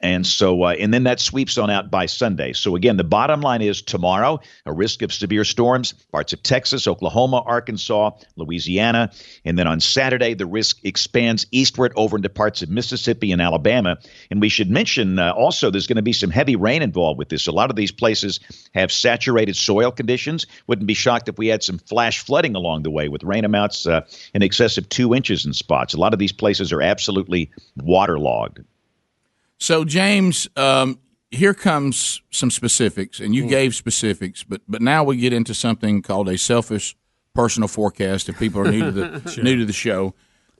And so, uh, and then that sweeps on out by Sunday. So, again, the bottom line is tomorrow, a risk of severe storms, parts of Texas, Oklahoma, Arkansas, Louisiana. And then on Saturday, the risk expands eastward over into parts of Mississippi and Alabama. And we should mention uh, also there's going to be some heavy rain involved with this. A lot of these places have saturated soil conditions. Wouldn't be shocked if we had some flash flooding along the way with rain amounts uh, in excess of two inches in spots. A lot of these places are absolutely waterlogged. So, James, um, here comes some specifics, and you gave specifics, but but now we get into something called a selfish personal forecast. If people are new to the Sure. new to the show,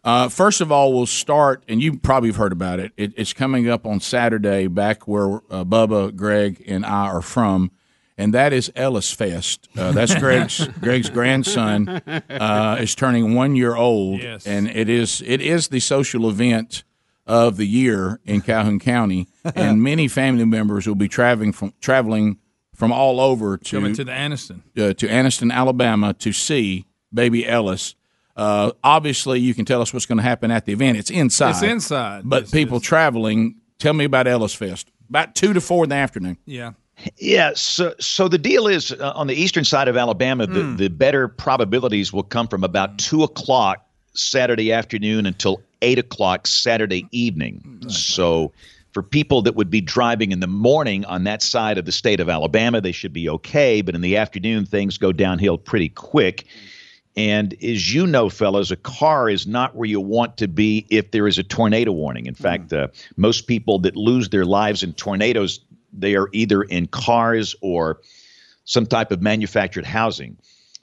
uh, first of all, we'll start, and you probably have heard about it. it it's coming up on Saturday, back where uh, Bubba, Greg, and I are from. And that is Ellis Fest. Uh, that's Greg's Greg's grandson uh, is turning one year old, Yes. and it is it is the social event of the year in Calhoun County, and many family members will be traveling from traveling from all over to Coming to the Anniston. uh, to Anniston, Alabama, to see baby Ellis. Uh, obviously, you can tell us what's going to happen at the event. It's inside. It's inside. but people traveling. Tell me about Ellis Fest. About two to four in the afternoon. Yeah. Yeah, so so the deal is uh, on the eastern side of Alabama, the, Hmm. the better probabilities will come from about two o'clock Saturday afternoon until eight o'clock Saturday mm. evening. Mm, so for people that would be driving in the morning on that side of the state of Alabama, they should be okay. But in the afternoon, things go downhill pretty quick. And as you know, fellas, a car is not where you want to be if there is a tornado warning. In mm. fact, uh, most people that lose their lives in tornadoes, they are either in cars or some type of manufactured housing.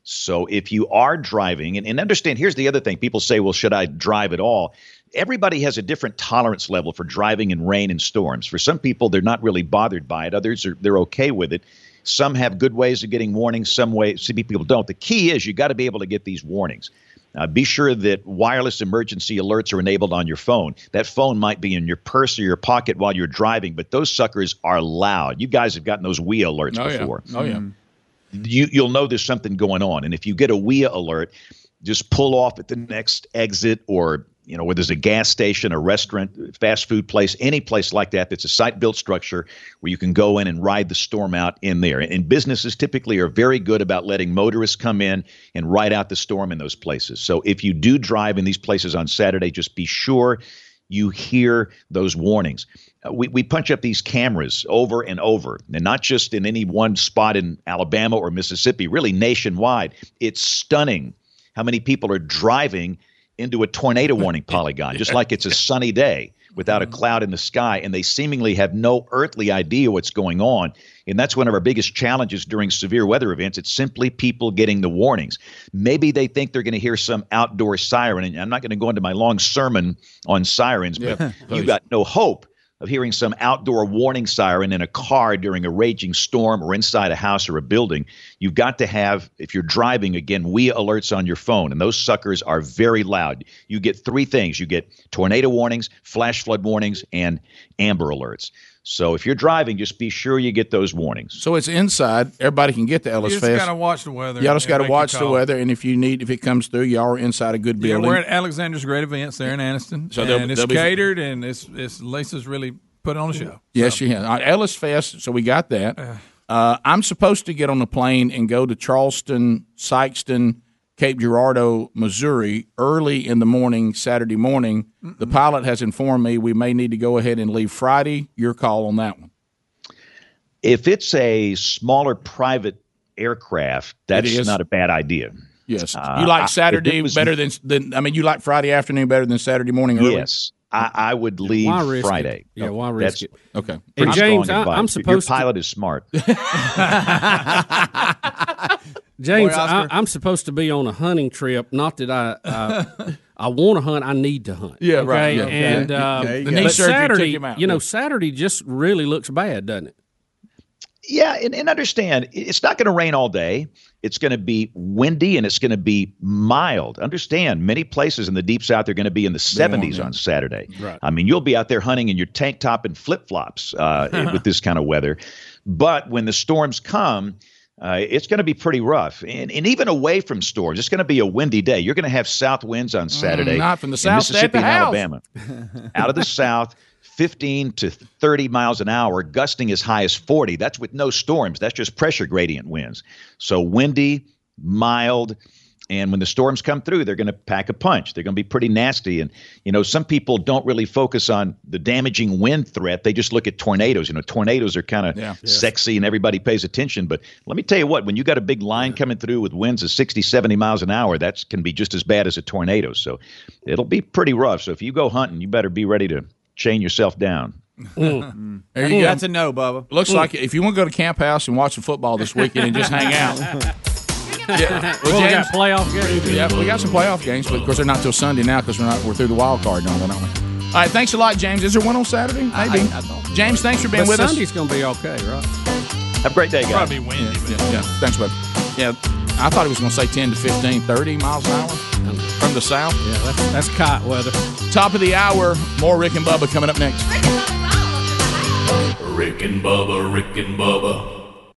So if you are driving, and, and understand, here's the other thing people say, well, should I drive at all? Everybody has a different tolerance level for driving in rain and storms. For some people, they're not really bothered by it. Others are they're okay with it. Some have good ways of getting warnings. Some way, some people don't. The key is you got to be able to get these warnings. Uh, be sure that wireless emergency alerts are enabled on your phone. That phone might be in your purse or your pocket while you're driving, but those suckers are loud. You guys have gotten those WEA alerts Oh, yeah. before Oh, yeah. You you'll know there's something going on. And if you get a WEA alert, just pull off at the next exit or you know where there's a gas station, a restaurant, fast food place, any place like that that's a site built structure where you can go in and ride the storm out in there. And businesses typically are very good about letting motorists come in and ride out the storm in those places. So if you do drive in these places on Saturday, just be sure you hear those warnings. We, we punch up these cameras over and over, and not just in any one spot in Alabama or Mississippi, really nationwide. It's stunning how many people are driving into a tornado warning polygon, just like it's a sunny day without a mm-hmm. cloud in the sky, and they seemingly have no earthly idea what's going on. And that's one of our biggest challenges during severe weather events. It's simply people getting the warnings. Maybe they think they're going to hear some outdoor siren, and I'm not going to go into my long sermon on sirens, but Yeah, you got no hope of hearing some outdoor warning siren in a car during a raging storm or inside a house or a building. You've got to have, if you're driving, again, we alerts on your phone, and those suckers are very loud. You get three things you get tornado warnings, flash flood warnings, and amber alerts. So if you're driving, just be sure you get those warnings. So it's inside. Everybody can get to Ellis Fest. You just Fest. gotta watch the weather Y'all just got to watch the weather, and if you need, if it comes through, y'all are inside a good building. Yeah, we're at Alexander's Great Events there in Anniston, So they'll- and it's they'll be- catered, and it's it's Lisa's really put on a show. Yes, she has. Uh, Ellis Fest, so we got that. Uh, I'm supposed to get on the plane and go to Charleston, Sykeston, Cape Girardeau, Missouri, early in the morning, Saturday morning. The pilot has informed me we may need to go ahead and leave Friday. Your call on that one. If it's a smaller private aircraft, that's not a bad idea. Yes, Uh, you like Saturday it was- better than, than. I mean, you like Friday afternoon better than Saturday morning. Early? Yes, I, I would leave Why risk it? Friday. Yeah, why risk That's- it? Okay. And James, I, advice. I'm Your supposed to. pilot is smart. James, I, I'm supposed to be on a hunting trip. Not that I uh, I want to hunt. I need to hunt. Yeah, okay? right, yeah. And Okay. uh, Okay, but The knee Saturday, him out, you know, yeah. Saturday just really looks bad, doesn't it? Yeah, and, and understand it's not going to rain all day. It's going to be windy and it's going to be mild. Understand, many places in the deep south are going to be in the 70s on Saturday. Right. I mean, you'll be out there hunting in your tank top and flip flops uh, with this kind of weather. But when the storms come, uh, it's going to be pretty rough. And, and even away from storms, it's going to be a windy day. You're going to have south winds on Saturday. Mm, not from the south, Mississippi and. Alabama. Out of the south, 15 to 30 miles an hour, gusting as high as 40. That's with no storms. That's just pressure gradient winds. So windy, mild. And when the storms come through, they're going to pack a punch. They're going to be pretty nasty. And, you know, some people don't really focus on the damaging wind threat. They just look at tornadoes. You know, tornadoes are kind of Yeah. sexy and everybody pays attention. But let me tell you what, when you got a big line coming through with winds of 60, 70 miles an hour, that can be just as bad as a tornado. So it'll be pretty rough. So if you go hunting, you better be ready to chain yourself down. Mm. Mm. There you mm. go. That's a no, Bubba. Looks like if you want to go to Camp House and watch some football this weekend and just hang out. Yeah, Well, we got playoff games. Yeah, we got some playoff games, but of course they're not till Sunday now because we're not we're through the wild card now, don't we? All right, thanks a lot, James. Is there one on Saturday? Maybe. I don't. James, thanks for being But with us. Sunday's going to be okay, right? Have a great day, guys. Probably windy. Yeah, yeah, yeah. Thanks, bud. Yeah, I thought he was going to say 10 to 15, 30 miles an hour from the south. Yeah, that's, that's kite weather. Top of the hour, more Rick and Bubba coming up next. Rick and Bubba, Rick and Bubba.